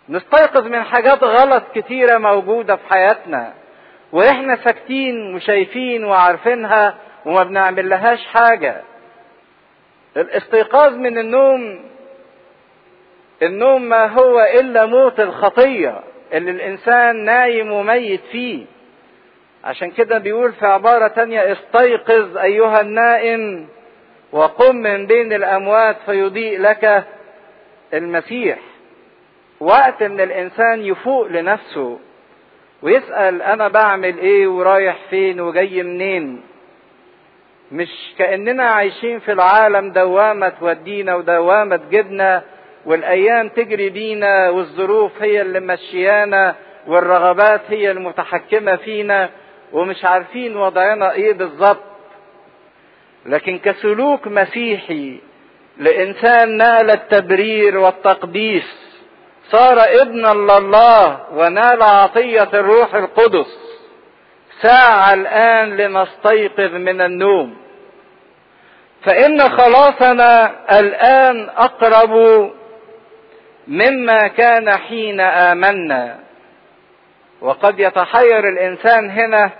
نستيقظ من حاجات غلط كتيرة موجودة في حياتنا. وإحنا ساكتين وشايفين وعارفينها وما بنعمل لهاش حاجة. الاستيقاظ من النوم النوم ما هو إلا موت الخطية اللي الإنسان نايم وميت فيه. عشان كده بيقول في عبارة تانية استيقظ أيها النائم. وقم من بين الأموات فيضيء لك المسيح. وقت إن الإنسان يفوق لنفسه ويسأل أنا بعمل إيه ورايح فين وجاي منين. مش كأننا عايشين في العالم دوامة تودينا ودوامة تجيبنا والأيام تجري بينا والظروف هي اللي مشيانا والرغبات هي المتحكمة فينا ومش عارفين وضعنا إيه بالظبط. لكن كسلوك مسيحي لإنسان نال التبرير والتقديس صار ابنا لله ونال عطية الروح القدس. ساعة الآن لنستيقظ من النوم. فإن خلاصنا الآن أقرب مما كان حين آمنا. وقد يتحير الإنسان هنا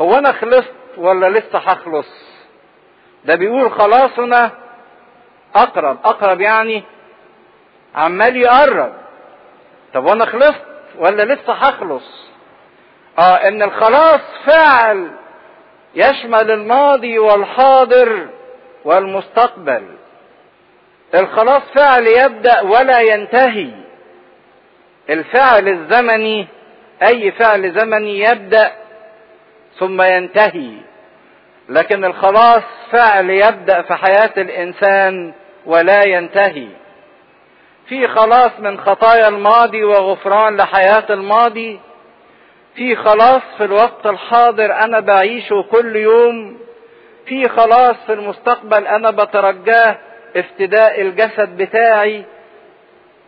هو أنا خلصت ولا لسه هخلص؟ ده بيقول خلاصنا أقرب. أقرب يعني عمال يقرب. طب وأنا خلصت ولا لسه هخلص؟ آه إن الخلاص فعل يشمل الماضي والحاضر والمستقبل. الخلاص فعل يبدأ ولا ينتهي. الفعل الزمني أي فعل زمني يبدأ ثم ينتهي. لكن الخلاص فعل يبدأ في حياة الإنسان ولا ينتهي. في خلاص من خطايا الماضي وغفران لحياة الماضي. في خلاص في الوقت الحاضر أنا بعيشه كل يوم. في خلاص في المستقبل أنا بترجاه افتداء الجسد بتاعي.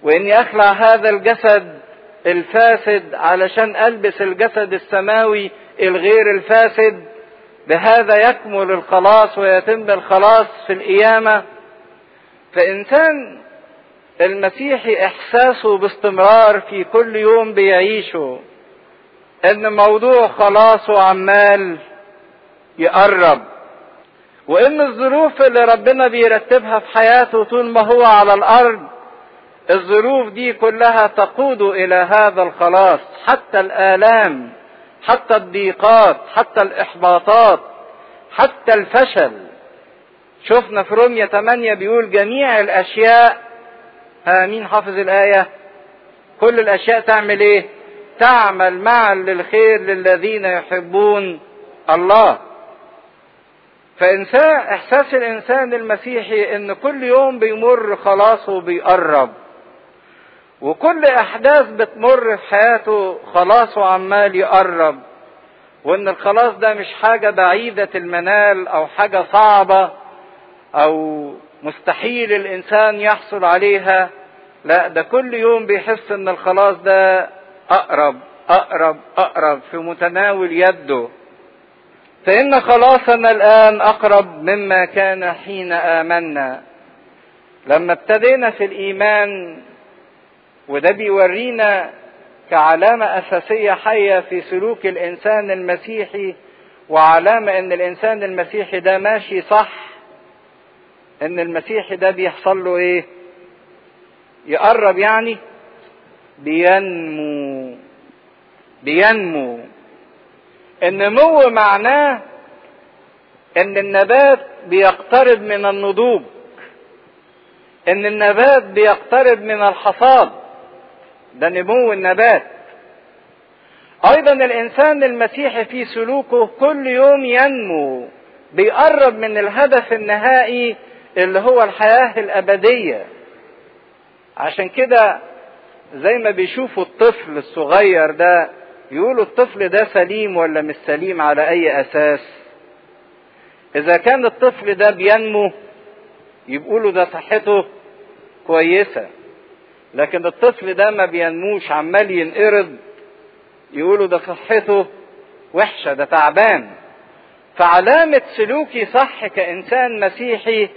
وإني أخلع هذا الجسد الفاسد علشان ألبس الجسد السماوي الغير الفاسد. بهذا يكمل الخلاص ويتم الخلاص في القيامة. فإنسان المسيحي إحساسه باستمرار في كل يوم بيعيشه إن موضوع خلاصه عمال يقرب. وإن الظروف اللي ربنا بيرتبها في حياته طول ما هو على الأرض الظروف دي كلها تقود إلى هذا الخلاص حتى الآلام. حتى الضيقات حتى الإحباطات حتى الفشل. شفنا في رومية 8 بيقول جميع الأشياء ها مين حافظ الآية؟ كل الأشياء تعمل إيه؟ تعمل معا للخير للذين يحبون الله. فإنسان إحساس الإنسان المسيحي إن كل يوم بيمر خلاصه بيقرب وكل أحداث بتمر في حياته خلاصه عمال يقرب وإن الخلاص ده مش حاجة بعيدة المنال أو حاجة صعبة أو مستحيل الإنسان يحصل عليها لا ده كل يوم بيحس إن الخلاص ده أقرب أقرب أقرب في متناول يده. فإن خلاصنا الآن أقرب مما كان حين آمنا. لما ابتدينا في الإيمان وده بيورينا كعلامة أساسية حية في سلوك الإنسان المسيحي وعلامة إن الإنسان المسيحي ده ماشي صح إن المسيحي ده بيحصل له إيه؟ يقرب يعني؟ بينمو بينمو. النمو معناه إن النبات بيقترب من النضوج إن النبات بيقترب من الحصاد. ده نمو النبات أيضا الإنسان المسيحي في سلوكه كل يوم ينمو بيقرب من الهدف النهائي اللي هو الحياة الأبدية. عشان كده زي ما بيشوفوا الطفل الصغير ده يقولوا الطفل ده سليم ولا مش سليم على أي أساس؟ إذا كان الطفل ده بينمو يقولوا ده صحته كويسة. لكن الطفل ده ما بينموش عمال ينقرض يقولوا ده صحته وحشة ده تعبان. فعلامة سلوكي صح كإنسان مسيحي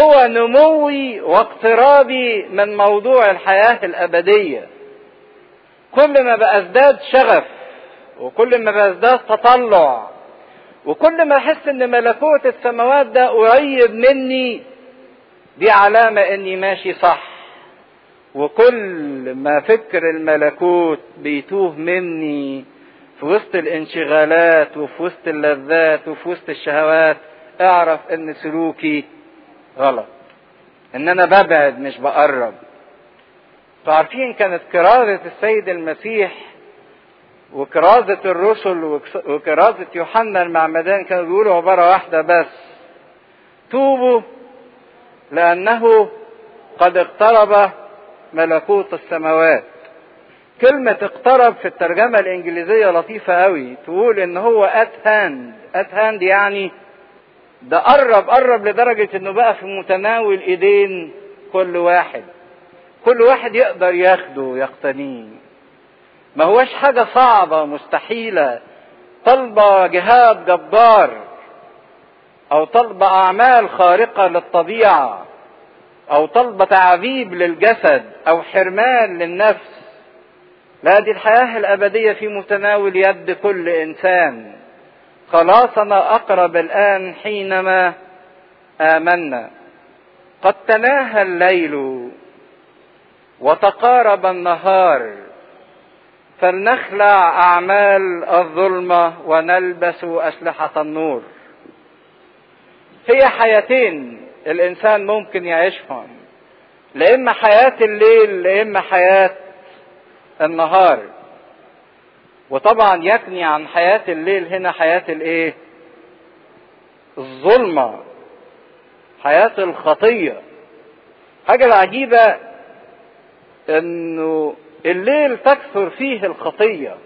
هو نموي واقترابي من موضوع الحياة الأبدية. كل ما بأزداد شغف وكل ما بأزداد تطلع وكل ما أحس إن ملكوت السماوات ده قريب مني دي علامة إني ماشي صح. وكل ما فكر الملكوت بيتوه مني في وسط الانشغالات وفي وسط اللذات وفي وسط الشهوات أعرف إن سلوكي غلط. إن أنا ببعد مش بقرب. عارفين كانت كرازة السيد المسيح وكرازة الرسل وكرازة يوحنا المعمدان كانوا بيقولوا عبارة واحدة بس. توبوا لأنه قد اقترب ملكوت السماوات. كلمة اقترب في الترجمة الإنجليزية لطيفة قوي تقول إن هو at hand. At hand يعني ده قرب قرب لدرجة إنه بقى في متناول إيدين كل واحد. كل واحد يقدر ياخده يقتنيه. ما هوش حاجة صعبة مستحيلة. طلبة جهاد جبار أو طلبة أعمال خارقة للطبيعة. أو طلبة تعذيب للجسد أو حرمان للنفس. لا دي الحياة الأبدية في متناول يد كل إنسان. خلاصنا أقرب الآن حينما آمنا. قد تناهى الليل وتقارب النهار. فلنخلع أعمال الظلمة ونلبس أسلحة النور. هي حياتين. الإنسان ممكن يعيشهم لا إما حياة الليل لا إما حياة النهار. وطبعا يكني عن حياة الليل هنا حياة الإيه؟ الظلمة. حياة الخطية. حاجة العجيبة إنه الليل تكثر فيه الخطية.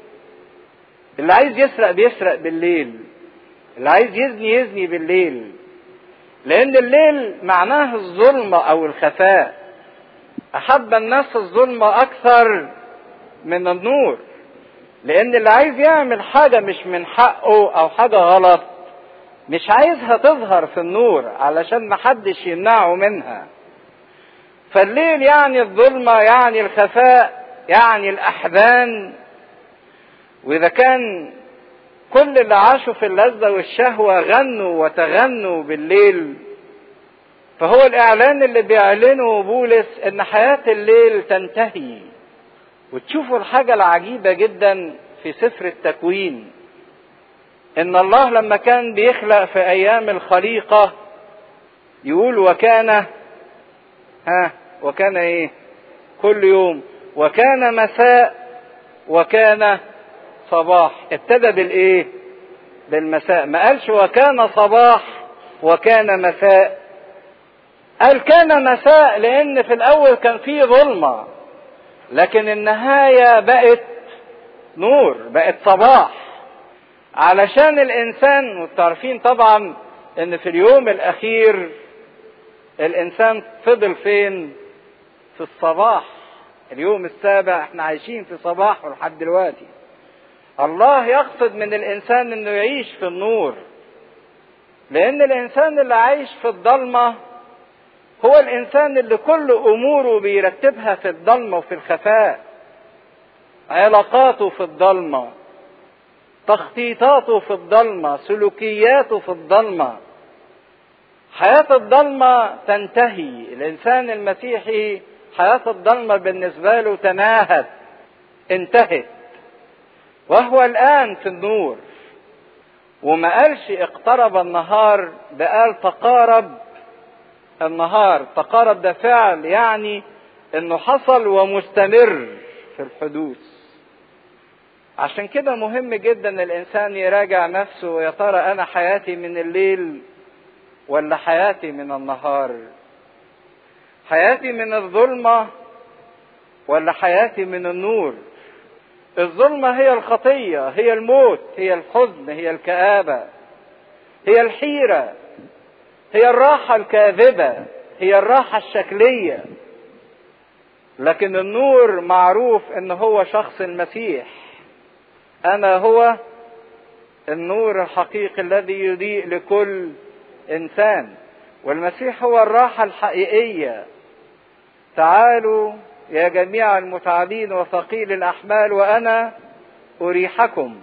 اللي عايز يسرق بيسرق بالليل. اللي عايز يزني يزني بالليل. لأن الليل معناه الظلمة أو الخفاء. أحب الناس الظلمة أكثر من النور. لأن اللي عايز يعمل حاجة مش من حقه أو حاجة غلط مش عايزها تظهر في النور علشان محدش يمنعه منها. فالليل يعني الظلمة يعني الخفاء يعني الأحزان. وإذا كان كل اللي عاشوا في اللذة والشهوة غنوا وتغنوا بالليل. فهو الإعلان اللي بيعلنه بولس إن حياة الليل تنتهي. وتشوفوا الحاجة العجيبة جدا في سفر التكوين. إن الله لما كان بيخلق في أيام الخليقة يقول وكان ها وكان إيه؟ كل يوم. وكان مساء وكان صباح. ابتدى بالإيه؟ بالمساء. ما قالش وكان صباح وكان مساء. قال كان مساء لأن في الأول كان فيه ظلمة. لكن النهاية بقت نور بقت صباح. علشان الإنسان وتعرفين طبعا إن في اليوم الأخير الإنسان فضل فين؟ في الصباح. اليوم السابع إحنا عايشين في صباح لحد دلوقتي. الله يقصد من الإنسان إنه يعيش في النور. لأن الإنسان اللي عايش في الضلمة هو الإنسان اللي كل أموره بيرتبها في الضلمة وفي الخفاء. علاقاته في الضلمة تخطيطاته في الضلمة سلوكياته في الضلمة. حياة الضلمة تنتهي. الإنسان المسيحي حياة الضلمة بالنسبة له تناهت انتهت. وهو الآن في النور. وما قالش اقترب النهار ده قال تقارب النهار. تقارب ده فعل يعني إنه حصل ومستمر في الحدوث. عشان كده مهم جدا الإنسان يراجع نفسه ويا ترى أنا حياتي من الليل ولا حياتي من النهار؟ حياتي من الظلمة ولا حياتي من النور؟ الظلمة هي الخطية هي الموت هي الحزن هي الكآبة هي الحيرة هي الراحة الكاذبة هي الراحة الشكلية. لكن النور معروف إن هو شخص المسيح. أنا هو النور الحقيقي الذي يضيء لكل إنسان. والمسيح هو الراحة الحقيقية. تعالوا يا جميع المتعبين وثقيل الأحمال وأنا أريحكم.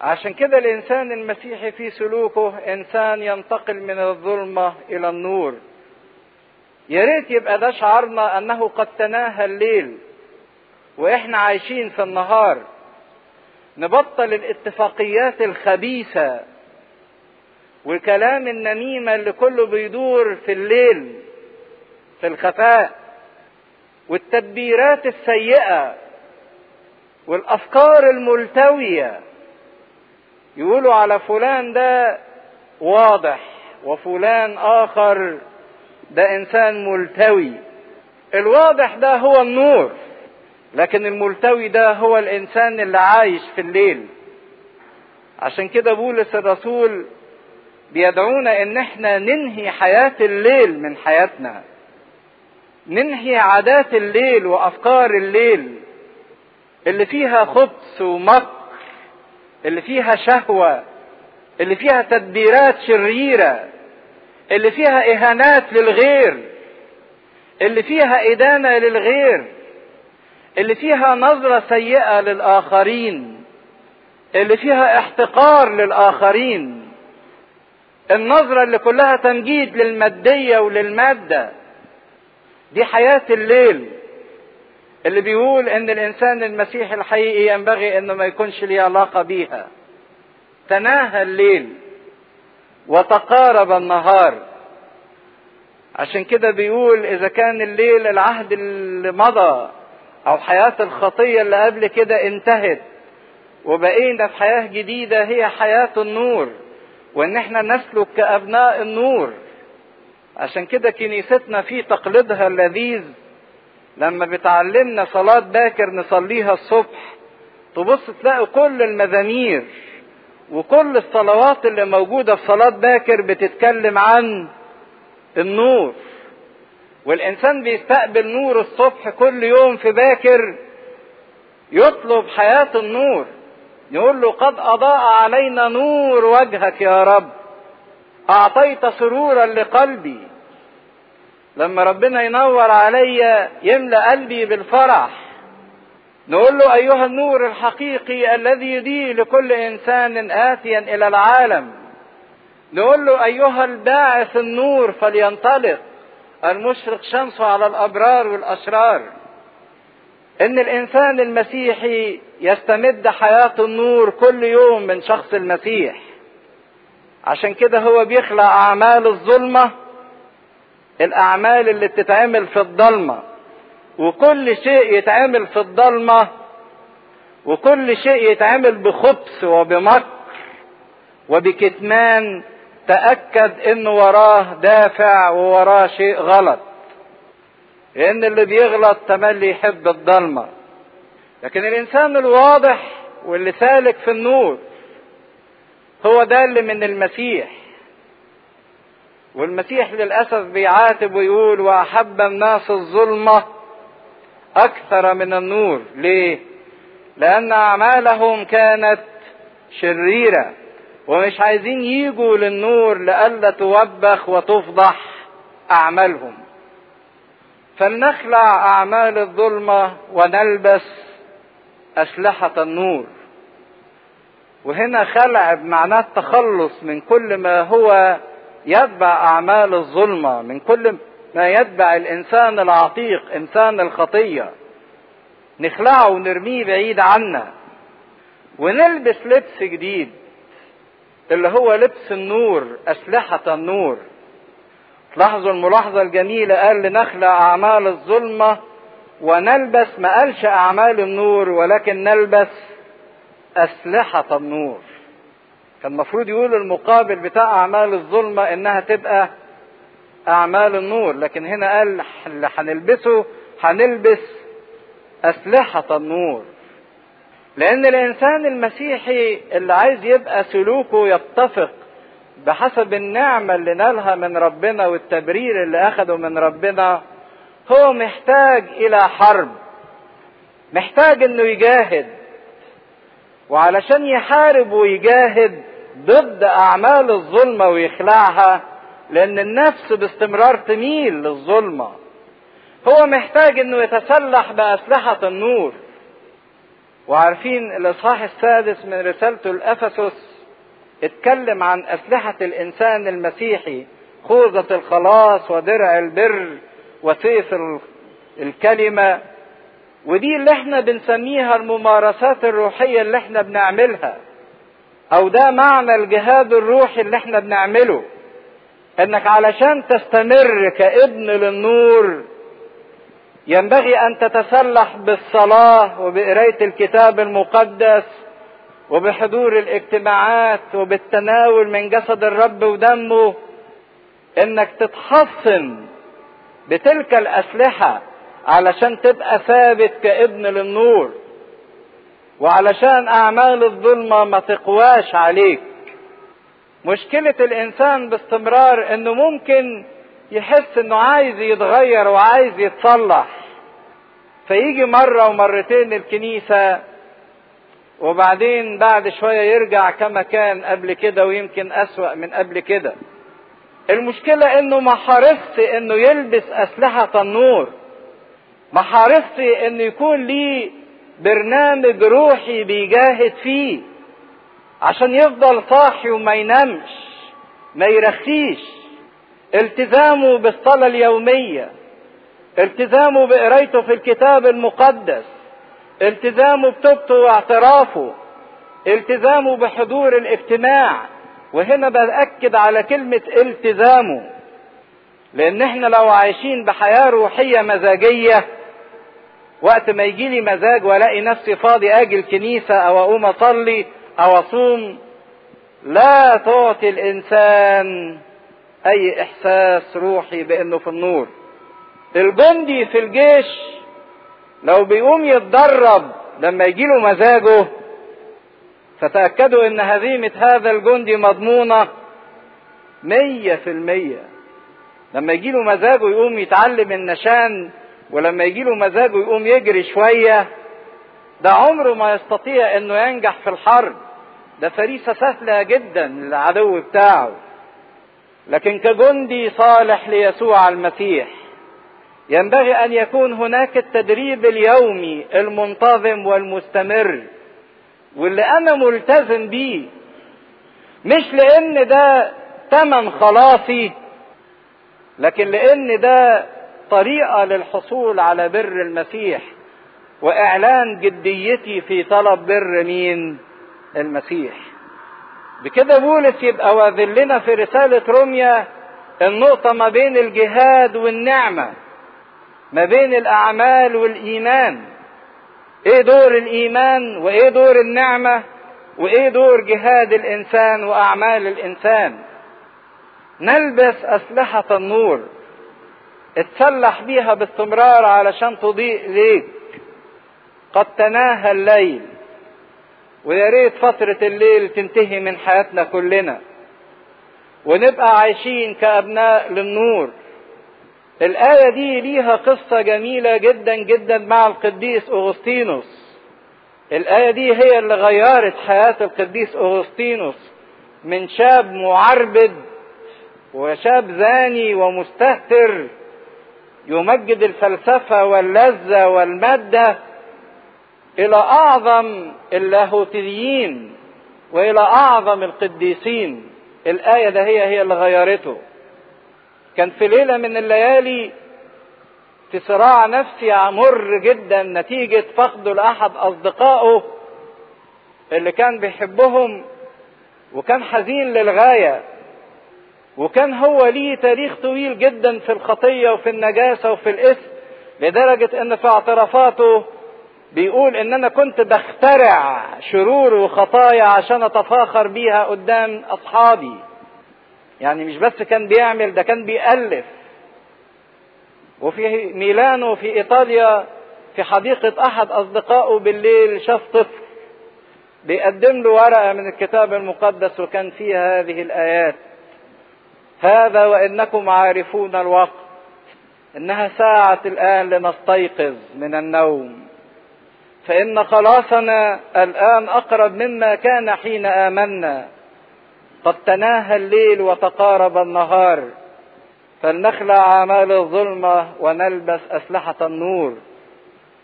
عشان كده الإنسان المسيحي في سلوكه إنسان ينتقل من الظلمة إلى النور. يا ريت يبقى ده شعارنا أنه قد تناهى الليل وإحنا عايشين في النهار. نبطل الاتفاقيات الخبيثة والكلام النميمة اللي كله بيدور في الليل في الخفاء. والتدبيرات السيئة والأفكار الملتوية. يقولوا على فلان ده واضح وفلان آخر ده إنسان ملتوي. الواضح ده هو النور لكن الملتوي ده هو الإنسان اللي عايش في الليل. عشان كده بولس الرسول بيدعونا إن إحنا ننهي حياة الليل من حياتنا. ننهي عادات الليل وأفكار الليل اللي فيها خبث ومكر اللي فيها شهوة اللي فيها تدبيرات شريرة اللي فيها إهانات للغير اللي فيها ادانه للغير اللي فيها نظرة سيئة للآخرين اللي فيها احتقار للآخرين. النظرة اللي كلها تمجيد للمادية وللمادة. دي حياة الليل. اللي بيقول إن الإنسان المسيحي الحقيقي ينبغي إنه ما يكونش ليه علاقة بيها. تناهى الليل وتقارب النهار. عشان كده بيقول إذا كان الليل العهد اللي مضى أو حياة الخطية اللي قبل كده انتهت وبقينا في حياة جديدة هي حياة النور. وإن إحنا نسلك كأبناء النور. عشان كده كنيستنا في تقليدها اللذيذ لما بتعلمنا صلاة باكر نصليها الصبح تبص تلاقي كل المزامير وكل الصلوات اللي موجودة في صلاة باكر بتتكلم عن النور. والإنسان بيستقبل نور الصبح كل يوم في باكر يطلب حياة النور. يقول له قد أضاء علينا نور وجهك يا رب. أعطيت سرورا لقلبي. لما ربنا ينور عليا يملأ قلبي بالفرح نقول له أيها النور الحقيقي الذي يضيء لكل إنسان آتيا إلى العالم نقول له أيها الباعث النور فلينطلق المشرق شمسه على الأبرار والأشرار إن الإنسان المسيحي يستمد حياة النور كل يوم من شخص المسيح عشان كده هو بيخلق أعمال الظلمة الأعمال اللي بتتعمل في الضلمة وكل شيء يتعمل في الضلمة وكل شيء يتعمل بخبث وبمكر وبكتمان تأكد إن وراه دافع ووراه شيء غلط. لأن اللي بيغلط تملي يحب الضلمة. لكن الإنسان الواضح واللي سالك في النور هو ده اللي من المسيح. والمسيح للأسف بيعاتب ويقول وأحب الناس الظلمة أكثر من النور. ليه؟ لأن أعمالهم كانت شريرة ومش عايزين يجوا للنور لئلا توبخ وتفضح أعمالهم. فلنخلع أعمال الظلمة ونلبس أسلحة النور. وهنا خلع بمعناه التخلص من كل ما هو يتبع أعمال الظلمة من كل ما يتبع الإنسان العتيق إنسان الخطية. نخلعه ونرميه بعيد عنا. ونلبس لبس جديد اللي هو لبس النور أسلحة النور. لاحظوا الملاحظة الجميلة قال لنخلع أعمال الظلمة ونلبس ما قالش أعمال النور ولكن نلبس أسلحة النور. كان المفروض يقول المقابل بتاع أعمال الظلمة إنها تبقى أعمال النور لكن هنا قال اللي هنلبسه هنلبس أسلحة النور. لأن الإنسان المسيحي اللي عايز يبقى سلوكه يتفق بحسب النعمة اللي نالها من ربنا والتبرير اللي أخده من ربنا هو محتاج إلى حرب محتاج إنه يجاهد. وعلشان يحارب ويجاهد ضد أعمال الظلمة ويخلعها لأن النفس باستمرار تميل للظلمة. هو محتاج إنه يتسلح بأسلحة النور. وعارفين الإصحاح السادس من رسالته لأفسس اتكلم عن أسلحة الإنسان المسيحي خوذة الخلاص ودرع البر وسيف الكلمة. ودي اللي إحنا بنسميها الممارسات الروحية اللي إحنا بنعملها. أو ده معنى الجهاد الروحي اللي إحنا بنعمله. إنك علشان تستمر كابن للنور ينبغي أن تتسلح بالصلاة وبقراية الكتاب المقدس وبحضور الاجتماعات وبالتناول من جسد الرب ودمه. إنك تتحصن بتلك الأسلحة علشان تبقى ثابت كابن للنور. وعلشان أعمال الظلمة ما تقواش عليك. مشكلة الإنسان باستمرار إنه ممكن يحس إنه عايز يتغير وعايز يتصلح. فيجي مرة ومرتين الكنيسة وبعدين بعد شوية يرجع كما كان قبل كده ويمكن أسوأ من قبل كده. المشكلة إنه ما حرصش إنه يلبس أسلحة النور. ما حرصش إنه يكون ليه برنامج روحي بيجاهد فيه. عشان يفضل صاحي وما ينامش ما يرخيش. التزامه بالصلاة اليومية. التزامه بقرايته في الكتاب المقدس. التزامه بتوبته واعترافه. التزامه بحضور الاجتماع. وهنا بأكد على كلمة التزامه. لأن إحنا لو عايشين بحياة روحية مزاجية وقت ما يجي لي مزاج والاقي نفسي فاضي أجي الكنيسة أو اقوم اصلي أو اصوم لا تعطي الإنسان أي إحساس روحي بأنه في النور. الجندي في الجيش لو بيقوم يتدرب لما يجي له مزاجه فتأكدوا إن هزيمة هذا الجندي مضمونة مية في المية. لما يجي له مزاجه يقوم يتعلم النشان ولما يجي له مزاجه يقوم يجري شوية ده عمره ما يستطيع إنه ينجح في الحرب. ده فريسة سهلة جدا للعدو بتاعه. لكن كجندي صالح ليسوع المسيح ينبغي أن يكون هناك التدريب اليومي المنتظم والمستمر. واللي أنا ملتزم بيه مش لأن ده تمن خلاصي لكن لأن ده طريقه للحصول على بر المسيح وإعلان جديتي في طلب بر مين؟ المسيح. بكده بولس يبقى واذلنا في رسالة روميا النقطة ما بين الجهاد والنعمة ما بين الأعمال والإيمان. إيه دور الإيمان وإيه دور النعمة وإيه دور جهاد الإنسان وأعمال الإنسان؟ نلبس أسلحة النور. اتسلح بيها باستمرار علشان تضيء ليك. قد تناهى الليل ويا ريت فترة الليل تنتهي من حياتنا كلنا. ونبقى عايشين كأبناء للنور. الآية دي ليها قصة جميلة جدا جدا مع القديس أغسطينوس. الآية دي هي اللي غيرت حياة القديس أغسطينوس من شاب معربد وشاب زاني ومستهتر يمجد الفلسفة واللذة والمادة إلى أعظم اللاهوتيين وإلى أعظم القديسين. الآية ده هي هي اللي غيرته. كان في ليلة من الليالي في صراع نفسي مر جدا نتيجة فقده لأحد أصدقائه اللي كان بيحبهم وكان حزين للغاية. وكان هو ليه تاريخ طويل جدا في الخطية وفي النجاسة وفي الإثم لدرجة إن في اعترافاته بيقول إن أنا كنت بخترع شرور وخطايا عشان أتفاخر بيها قدام أصحابي. يعني مش بس كان بيعمل ده كان بيألف. وفي ميلانو في إيطاليا في حديقة أحد أصدقائه بالليل شاف طفل بيقدم له ورقة من الكتاب المقدس وكان فيها هذه الآيات. هذا وإنكم عارفون الوقت. إنها ساعة الآن لنستيقظ من النوم. فإن خلاصنا الآن أقرب مما كان حين آمنا. قد تناهى الليل وتقارب النهار. فلنخلع أعمال الظلمه ونلبس أسلحة النور.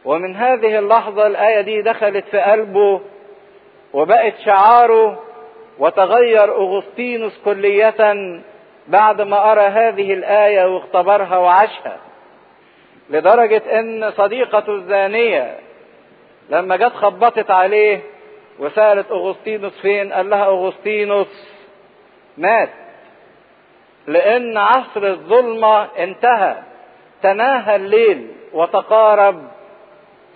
ومن هذه اللحظة الآية دي دخلت في قلبه وبقت شعاره وتغير أغسطينوس كلية بعد ما أرى هذه الآية واختبرها وعاشها لدرجة إن صديقته الزانية لما جت خبطت عليه وسألت أغسطينوس فين؟ قال لها أغسطينوس مات. لأن عصر الظلمة انتهى تناهى الليل وتقارب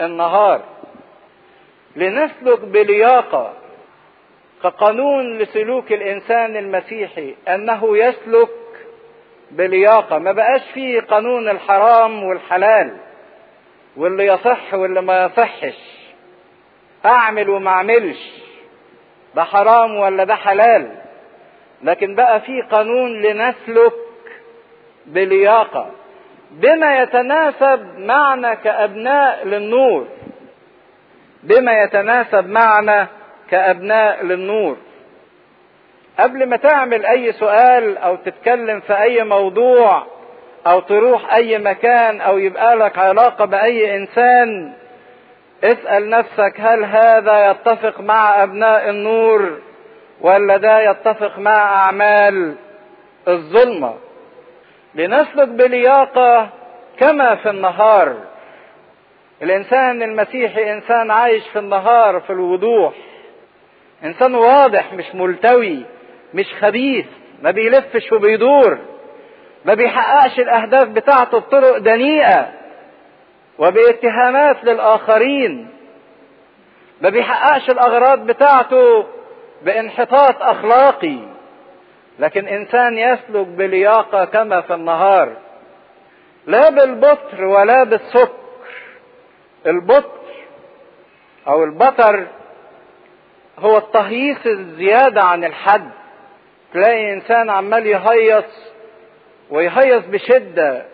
النهار. لنسلك بلياقة كقانون لسلوك الإنسان المسيحي أنه يسلك بلياقه ما بقاش فيه قانون الحرام والحلال واللي يصح واللي ما يصحش. أعمل وما أعملش. ده حرام ولا ده حلال؟ لكن بقى في قانون لنسلك بلياقة بما يتناسب معنا كأبناء للنور. بما يتناسب معنا كأبناء للنور. قبل ما تعمل أي سؤال أو تتكلم في أي موضوع أو تروح أي مكان أو يبقى لك علاقة بأي إنسان اسأل نفسك هل هذا يتفق مع أبناء النور ولا ده يتفق مع أعمال الظلمة. لنسلك بلياقة كما في النهار. الإنسان المسيحي إنسان عايش في النهار في الوضوح. إنسان واضح مش ملتوي مش خبيث ما بيلفش وبيدور ما بيحققش الأهداف بتاعته بطرق دنيئة وباتهامات للآخرين ما بيحققش الأغراض بتاعته بانحطاط أخلاقي. لكن إنسان يسلك بلياقة كما في النهار لا بالبطر ولا بالسكر البطر أو البطر هو التهييص الزيادة عن الحد. تلاقي إنسان عمال يهيص ويهيص بشدة.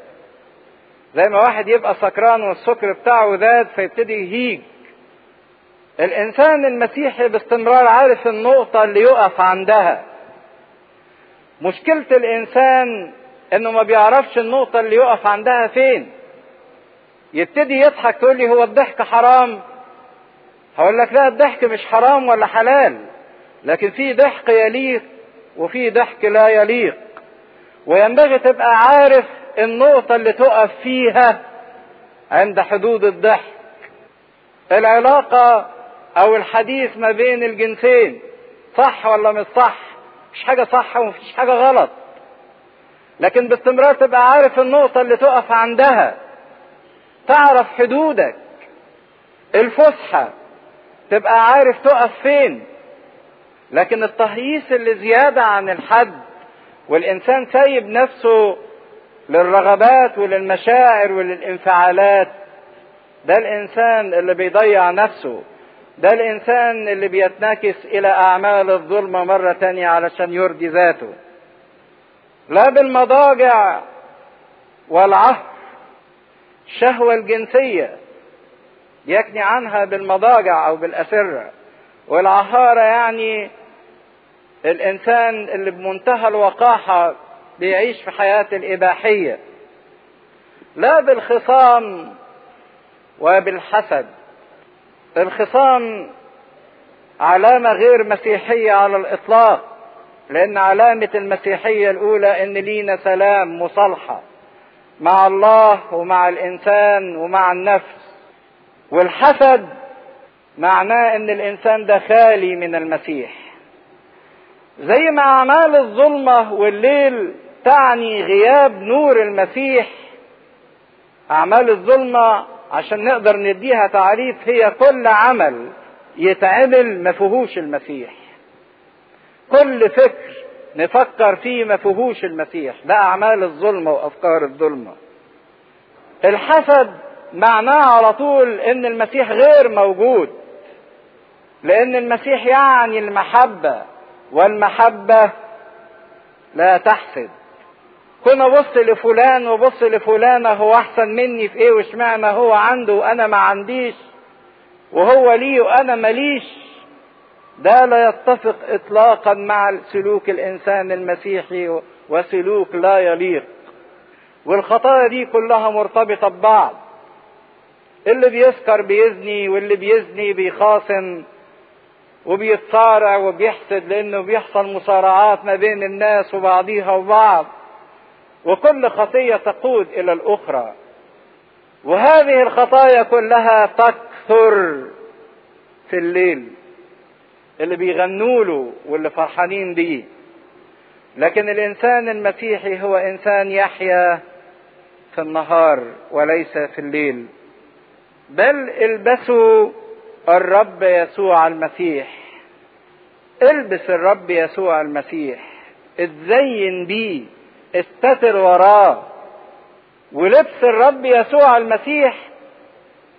زي ما واحد يبقى سكران والسكر بتاعه زاد فيبتدي يهيج. الإنسان المسيحي باستمرار عارف النقطة اللي يقف عندها. مشكلة الإنسان إنه ما بيعرفش النقطة اللي يقف عندها فين. يبتدي يضحك تقول لي هو الضحك حرام؟ هقول لك لا الضحك مش حرام ولا حلال لكن في ضحك يليق وفي ضحك لا يليق. وينبغي تبقى عارف النقطة اللي تقف فيها عند حدود الضحك. العلاقة أو الحديث ما بين الجنسين صح ولا مش صح؟ مش حاجة صح ومفيش حاجة غلط. لكن باستمرار تبقى عارف النقطة اللي تقف عندها. تعرف حدودك. الفسحة. تبقى عارف تقف فين. لكن التهييس اللي زيادة عن الحد والإنسان سايب نفسه للرغبات وللمشاعر وللانفعالات ده الإنسان اللي بيضيع نفسه ده الإنسان اللي بيتنكس إلى أعمال الظلمة مرة تانية علشان يرضي ذاته. لا بالمضاجع والعهر الشهوة الجنسية. يكني عنها بالمضاجع أو بالأسرة. والعهارة يعني الإنسان اللي بمنتهى الوقاحة بيعيش في حياة الإباحية. لا بالخصام وبالحسد. الخصام علامة غير مسيحية على الإطلاق لأن علامة المسيحية الأولى إن لينا سلام مصالحة مع الله ومع الإنسان ومع النفس. والحسد معناه إن الإنسان ده خالي من المسيح. زي ما أعمال الظلمة والليل تعني غياب نور المسيح أعمال الظلمة عشان نقدر نديها تعريف هي كل عمل يتعمل ما فيهوش المسيح. كل فكر نفكر فيه ما فيهوش المسيح. ده أعمال الظلمة وأفكار الظلمة. الحسد معناه على طول إن المسيح غير موجود. لأن المسيح يعني المحبة والمحبة لا تحسد. كنا بص لفلان وبص لفلانة هو أحسن مني في إيه واشمعنى هو عنده وأنا ما عنديش وهو ليه وأنا ماليش. ده لا يتفق إطلاقا مع سلوك الإنسان المسيحي وسلوك لا يليق. والخطايا دي كلها مرتبطة ببعض. اللي بيسكر بيزني واللي بيزني بيخاصم وبيتصارع وبيحسد لأنه بيحصل مصارعات ما بين الناس وبعضيها وبعض. وكل خطية تقود إلى الأخرى. وهذه الخطايا كلها تكثر في الليل. اللي بيغنوا له واللي فرحانين بيه. لكن الإنسان المسيحي هو إنسان يحيا في النهار وليس في الليل. بل البسوا الرب يسوع المسيح. البس الرب يسوع المسيح. اتزين بيه. استتر وراه. ولبس الرب يسوع المسيح.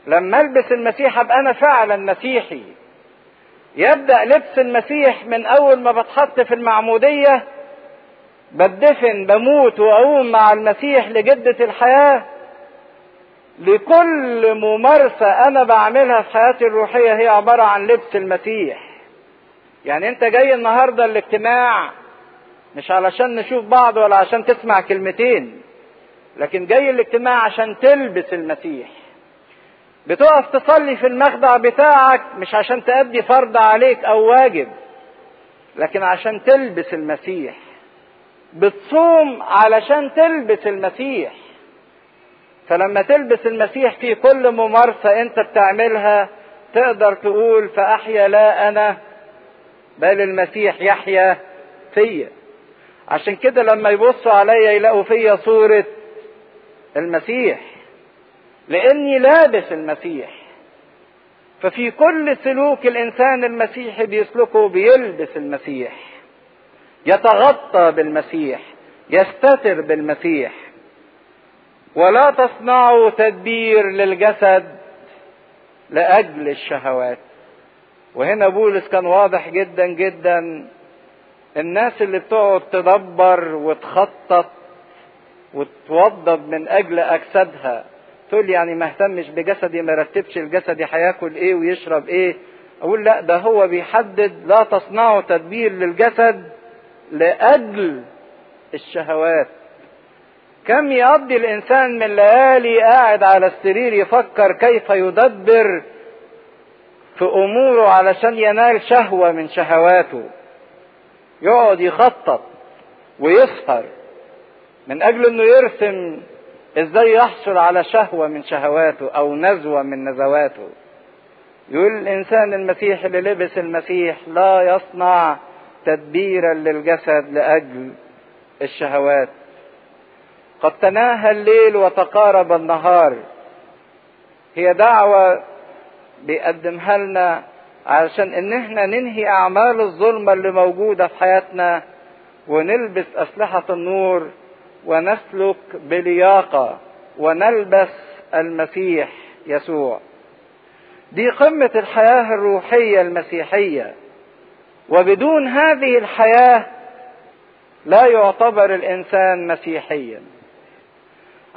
لما ألبس المسيح أبقى أنا فعلا مسيحي. يبدأ لبس المسيح من أول ما بتحط في المعمودية. بدفن بموت وأقوم مع المسيح لجدة الحياة. لكل ممارسة أنا بعملها في حياتي الروحية هي عبارة عن لبس المسيح. يعني أنت جاي النهاردة الاجتماع مش علشان نشوف بعض ولا عشان تسمع كلمتين. لكن جاي الاجتماع عشان تلبس المسيح. بتقف تصلي في المخدع بتاعك مش عشان تأدي فرض عليك أو واجب. لكن عشان تلبس المسيح. بتصوم علشان تلبس المسيح. فلما تلبس المسيح في كل ممارسة انت بتعملها تقدر تقول فأحيا لا أنا بل المسيح يحيا فيا. عشان كده لما يبصوا عليا يلاقوا فيا صورة المسيح. لأني لابس المسيح. ففي كل سلوك الإنسان المسيحي بيسلكه بيلبس المسيح. يتغطى بالمسيح يستتر بالمسيح. ولا تصنعوا تدبير للجسد لأجل الشهوات. وهنا بولس كان واضح جدا جدا الناس اللي بتقعد تدبر وتخطط وتوضب من أجل أجسادها. تقول يعني ما اهتمش بجسدي ما رتبش الجسدي هياكل إيه ويشرب إيه. أقول لا ده هو بيحدد لا تصنعوا تدبير للجسد لأجل الشهوات. كم يقضي الإنسان من ليالي قاعد على السرير يفكر كيف يدبر في أموره علشان ينال شهوة من شهواته. يقعد يخطط ويسهر. من أجل إنه يرسم إزاي يحصل على شهوة من شهواته أو نزوة من نزواته. يقول الإنسان المسيح اللي لبس المسيح لا يصنع تدبيرا للجسد لأجل الشهوات. قد تناهى الليل وتقارب النهار. هي دعوة بيقدمها لنا علشان إن إحنا ننهي أعمال الظلمه اللي موجودة في حياتنا ونلبس أسلحة النور ونسلك بلياقة ونلبس المسيح يسوع. دي قمة الحياة الروحية المسيحية. وبدون هذه الحياة لا يعتبر الإنسان مسيحيا.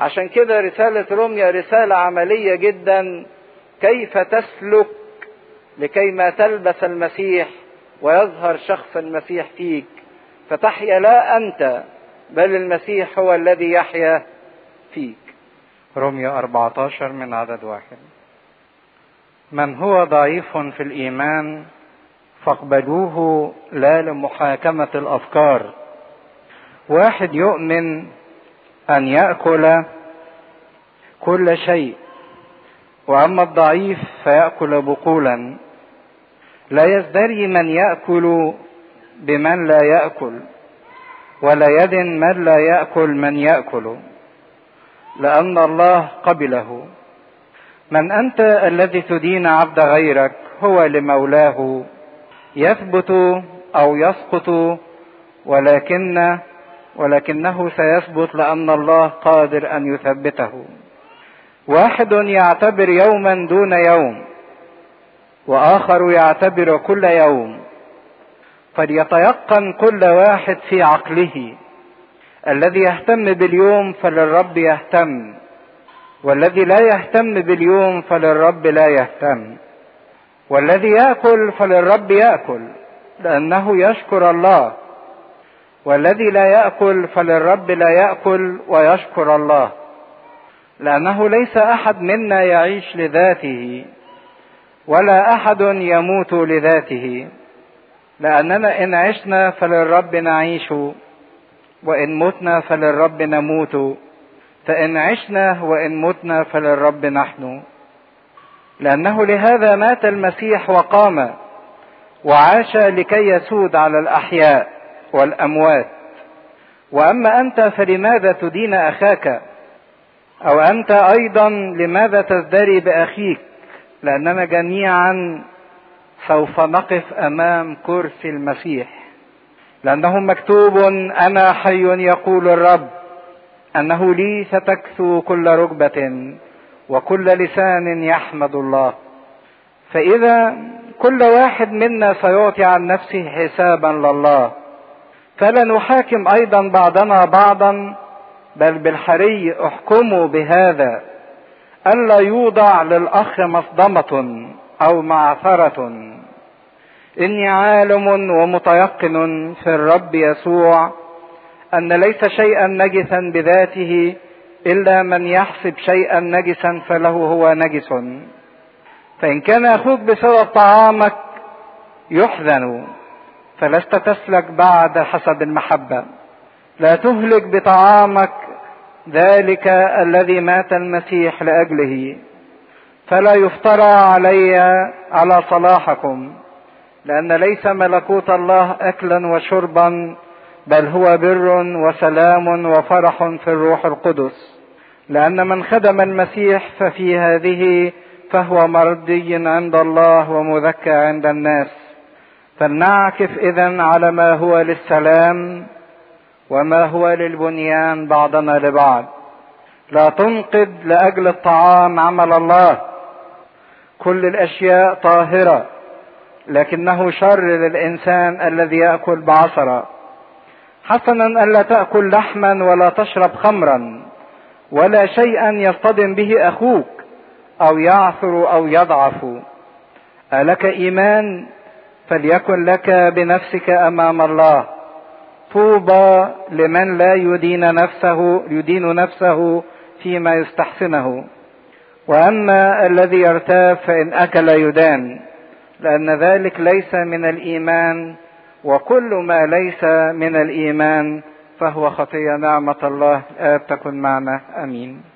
عشان كده رسالة روميا رسالة عملية جدا. كيف تسلك لكي ما تلبس المسيح ويظهر شخص المسيح فيك؟ فتحيا لا أنت بل المسيح هو الذي يحيا فيك. رمية 14 من عدد واحد. من هو ضعيف في الإيمان فاقبلوه لا لمحاكمة الأفكار. واحد يؤمن أن يأكل كل شيء وأما الضعيف فيأكل بقولا. لا يزدري من يأكل بمن لا يأكل ولا يدن من لا يأكل من يأكل لأن الله قبله. من أنت الذي تدين عبد غيرك هو لمولاه يثبت أو يسقط ولكن ولكنه سيثبت لأن الله قادر أن يثبته. واحد يعتبر يوما دون يوم وآخر يعتبر كل يوم. فليتيقن كل واحد في عقله. الذي يهتم باليوم فللرب يهتم والذي لا يهتم باليوم فللرب لا يهتم. والذي يأكل فللرب يأكل لأنه يشكر الله. والذي لا يأكل فللرب لا يأكل ويشكر الله. لأنه ليس أحد منا يعيش لذاته ولا أحد يموت لذاته. لأننا إن عشنا فللرب نعيش وإن متنا فللرب نموت. فإن عشنا وإن متنا فللرب نحن. لأنه لهذا مات المسيح وقام وعاش لكي يسود على الأحياء. والأموات. وأما أنت فلماذا تدين أخاك؟ أو أنت أيضا لماذا تزدري بأخيك؟ لأننا جميعا سوف نقف أمام كرسي المسيح. لأنه مكتوب أنا حي يقول الرب. أنه لي ستكثو كل ركبة وكل لسان يحمد الله. فإذا كل واحد منا سيعطي عن نفسه حسابا لله. فلا نحاكم أيضا بعضنا بعضا بل بالحري احكموا بهذا الا يوضع للأخ مصدمة أو معثرة. إني عالم ومتيقن في الرب يسوع أن ليس شيئا نجسا بذاته إلا من يحسب شيئا نجسا فله هو نجس. فإن كان أخوك بسبب طعامك يحزن. فلست تسلك بعد حسب المحبة. لا تهلك بطعامك ذلك الذي مات المسيح لأجله. فلا يفترى علي على صلاحكم لأن ليس ملكوت الله اكلا وشربا بل هو بر وسلام وفرح في الروح القدس. لأن من خدم المسيح ففي هذه فهو مرضي عند الله ومذكى عند الناس. فلنعكف اذا على ما هو للسلام وما هو للبنيان بعضنا لبعض. لا تنقض لأجل الطعام عمل الله. كل الأشياء طاهرة لكنه شر للإنسان الذي يأكل بعصرة. حسنا ألا تأكل لحما ولا تشرب خمرا ولا شيئا يصطدم به أخوك أو يعثر أو يضعف. ألك إيمان؟ فليكن لك بنفسك أمام الله. طوبى لمن لا يدين نفسه يدين نفسه فيما يستحسنه. وأما الذي يرتاب فإن أكل يدان لأن ذلك ليس من الإيمان وكل ما ليس من الإيمان فهو خطيه نعمة الله. الاب تكن معنا. آمين.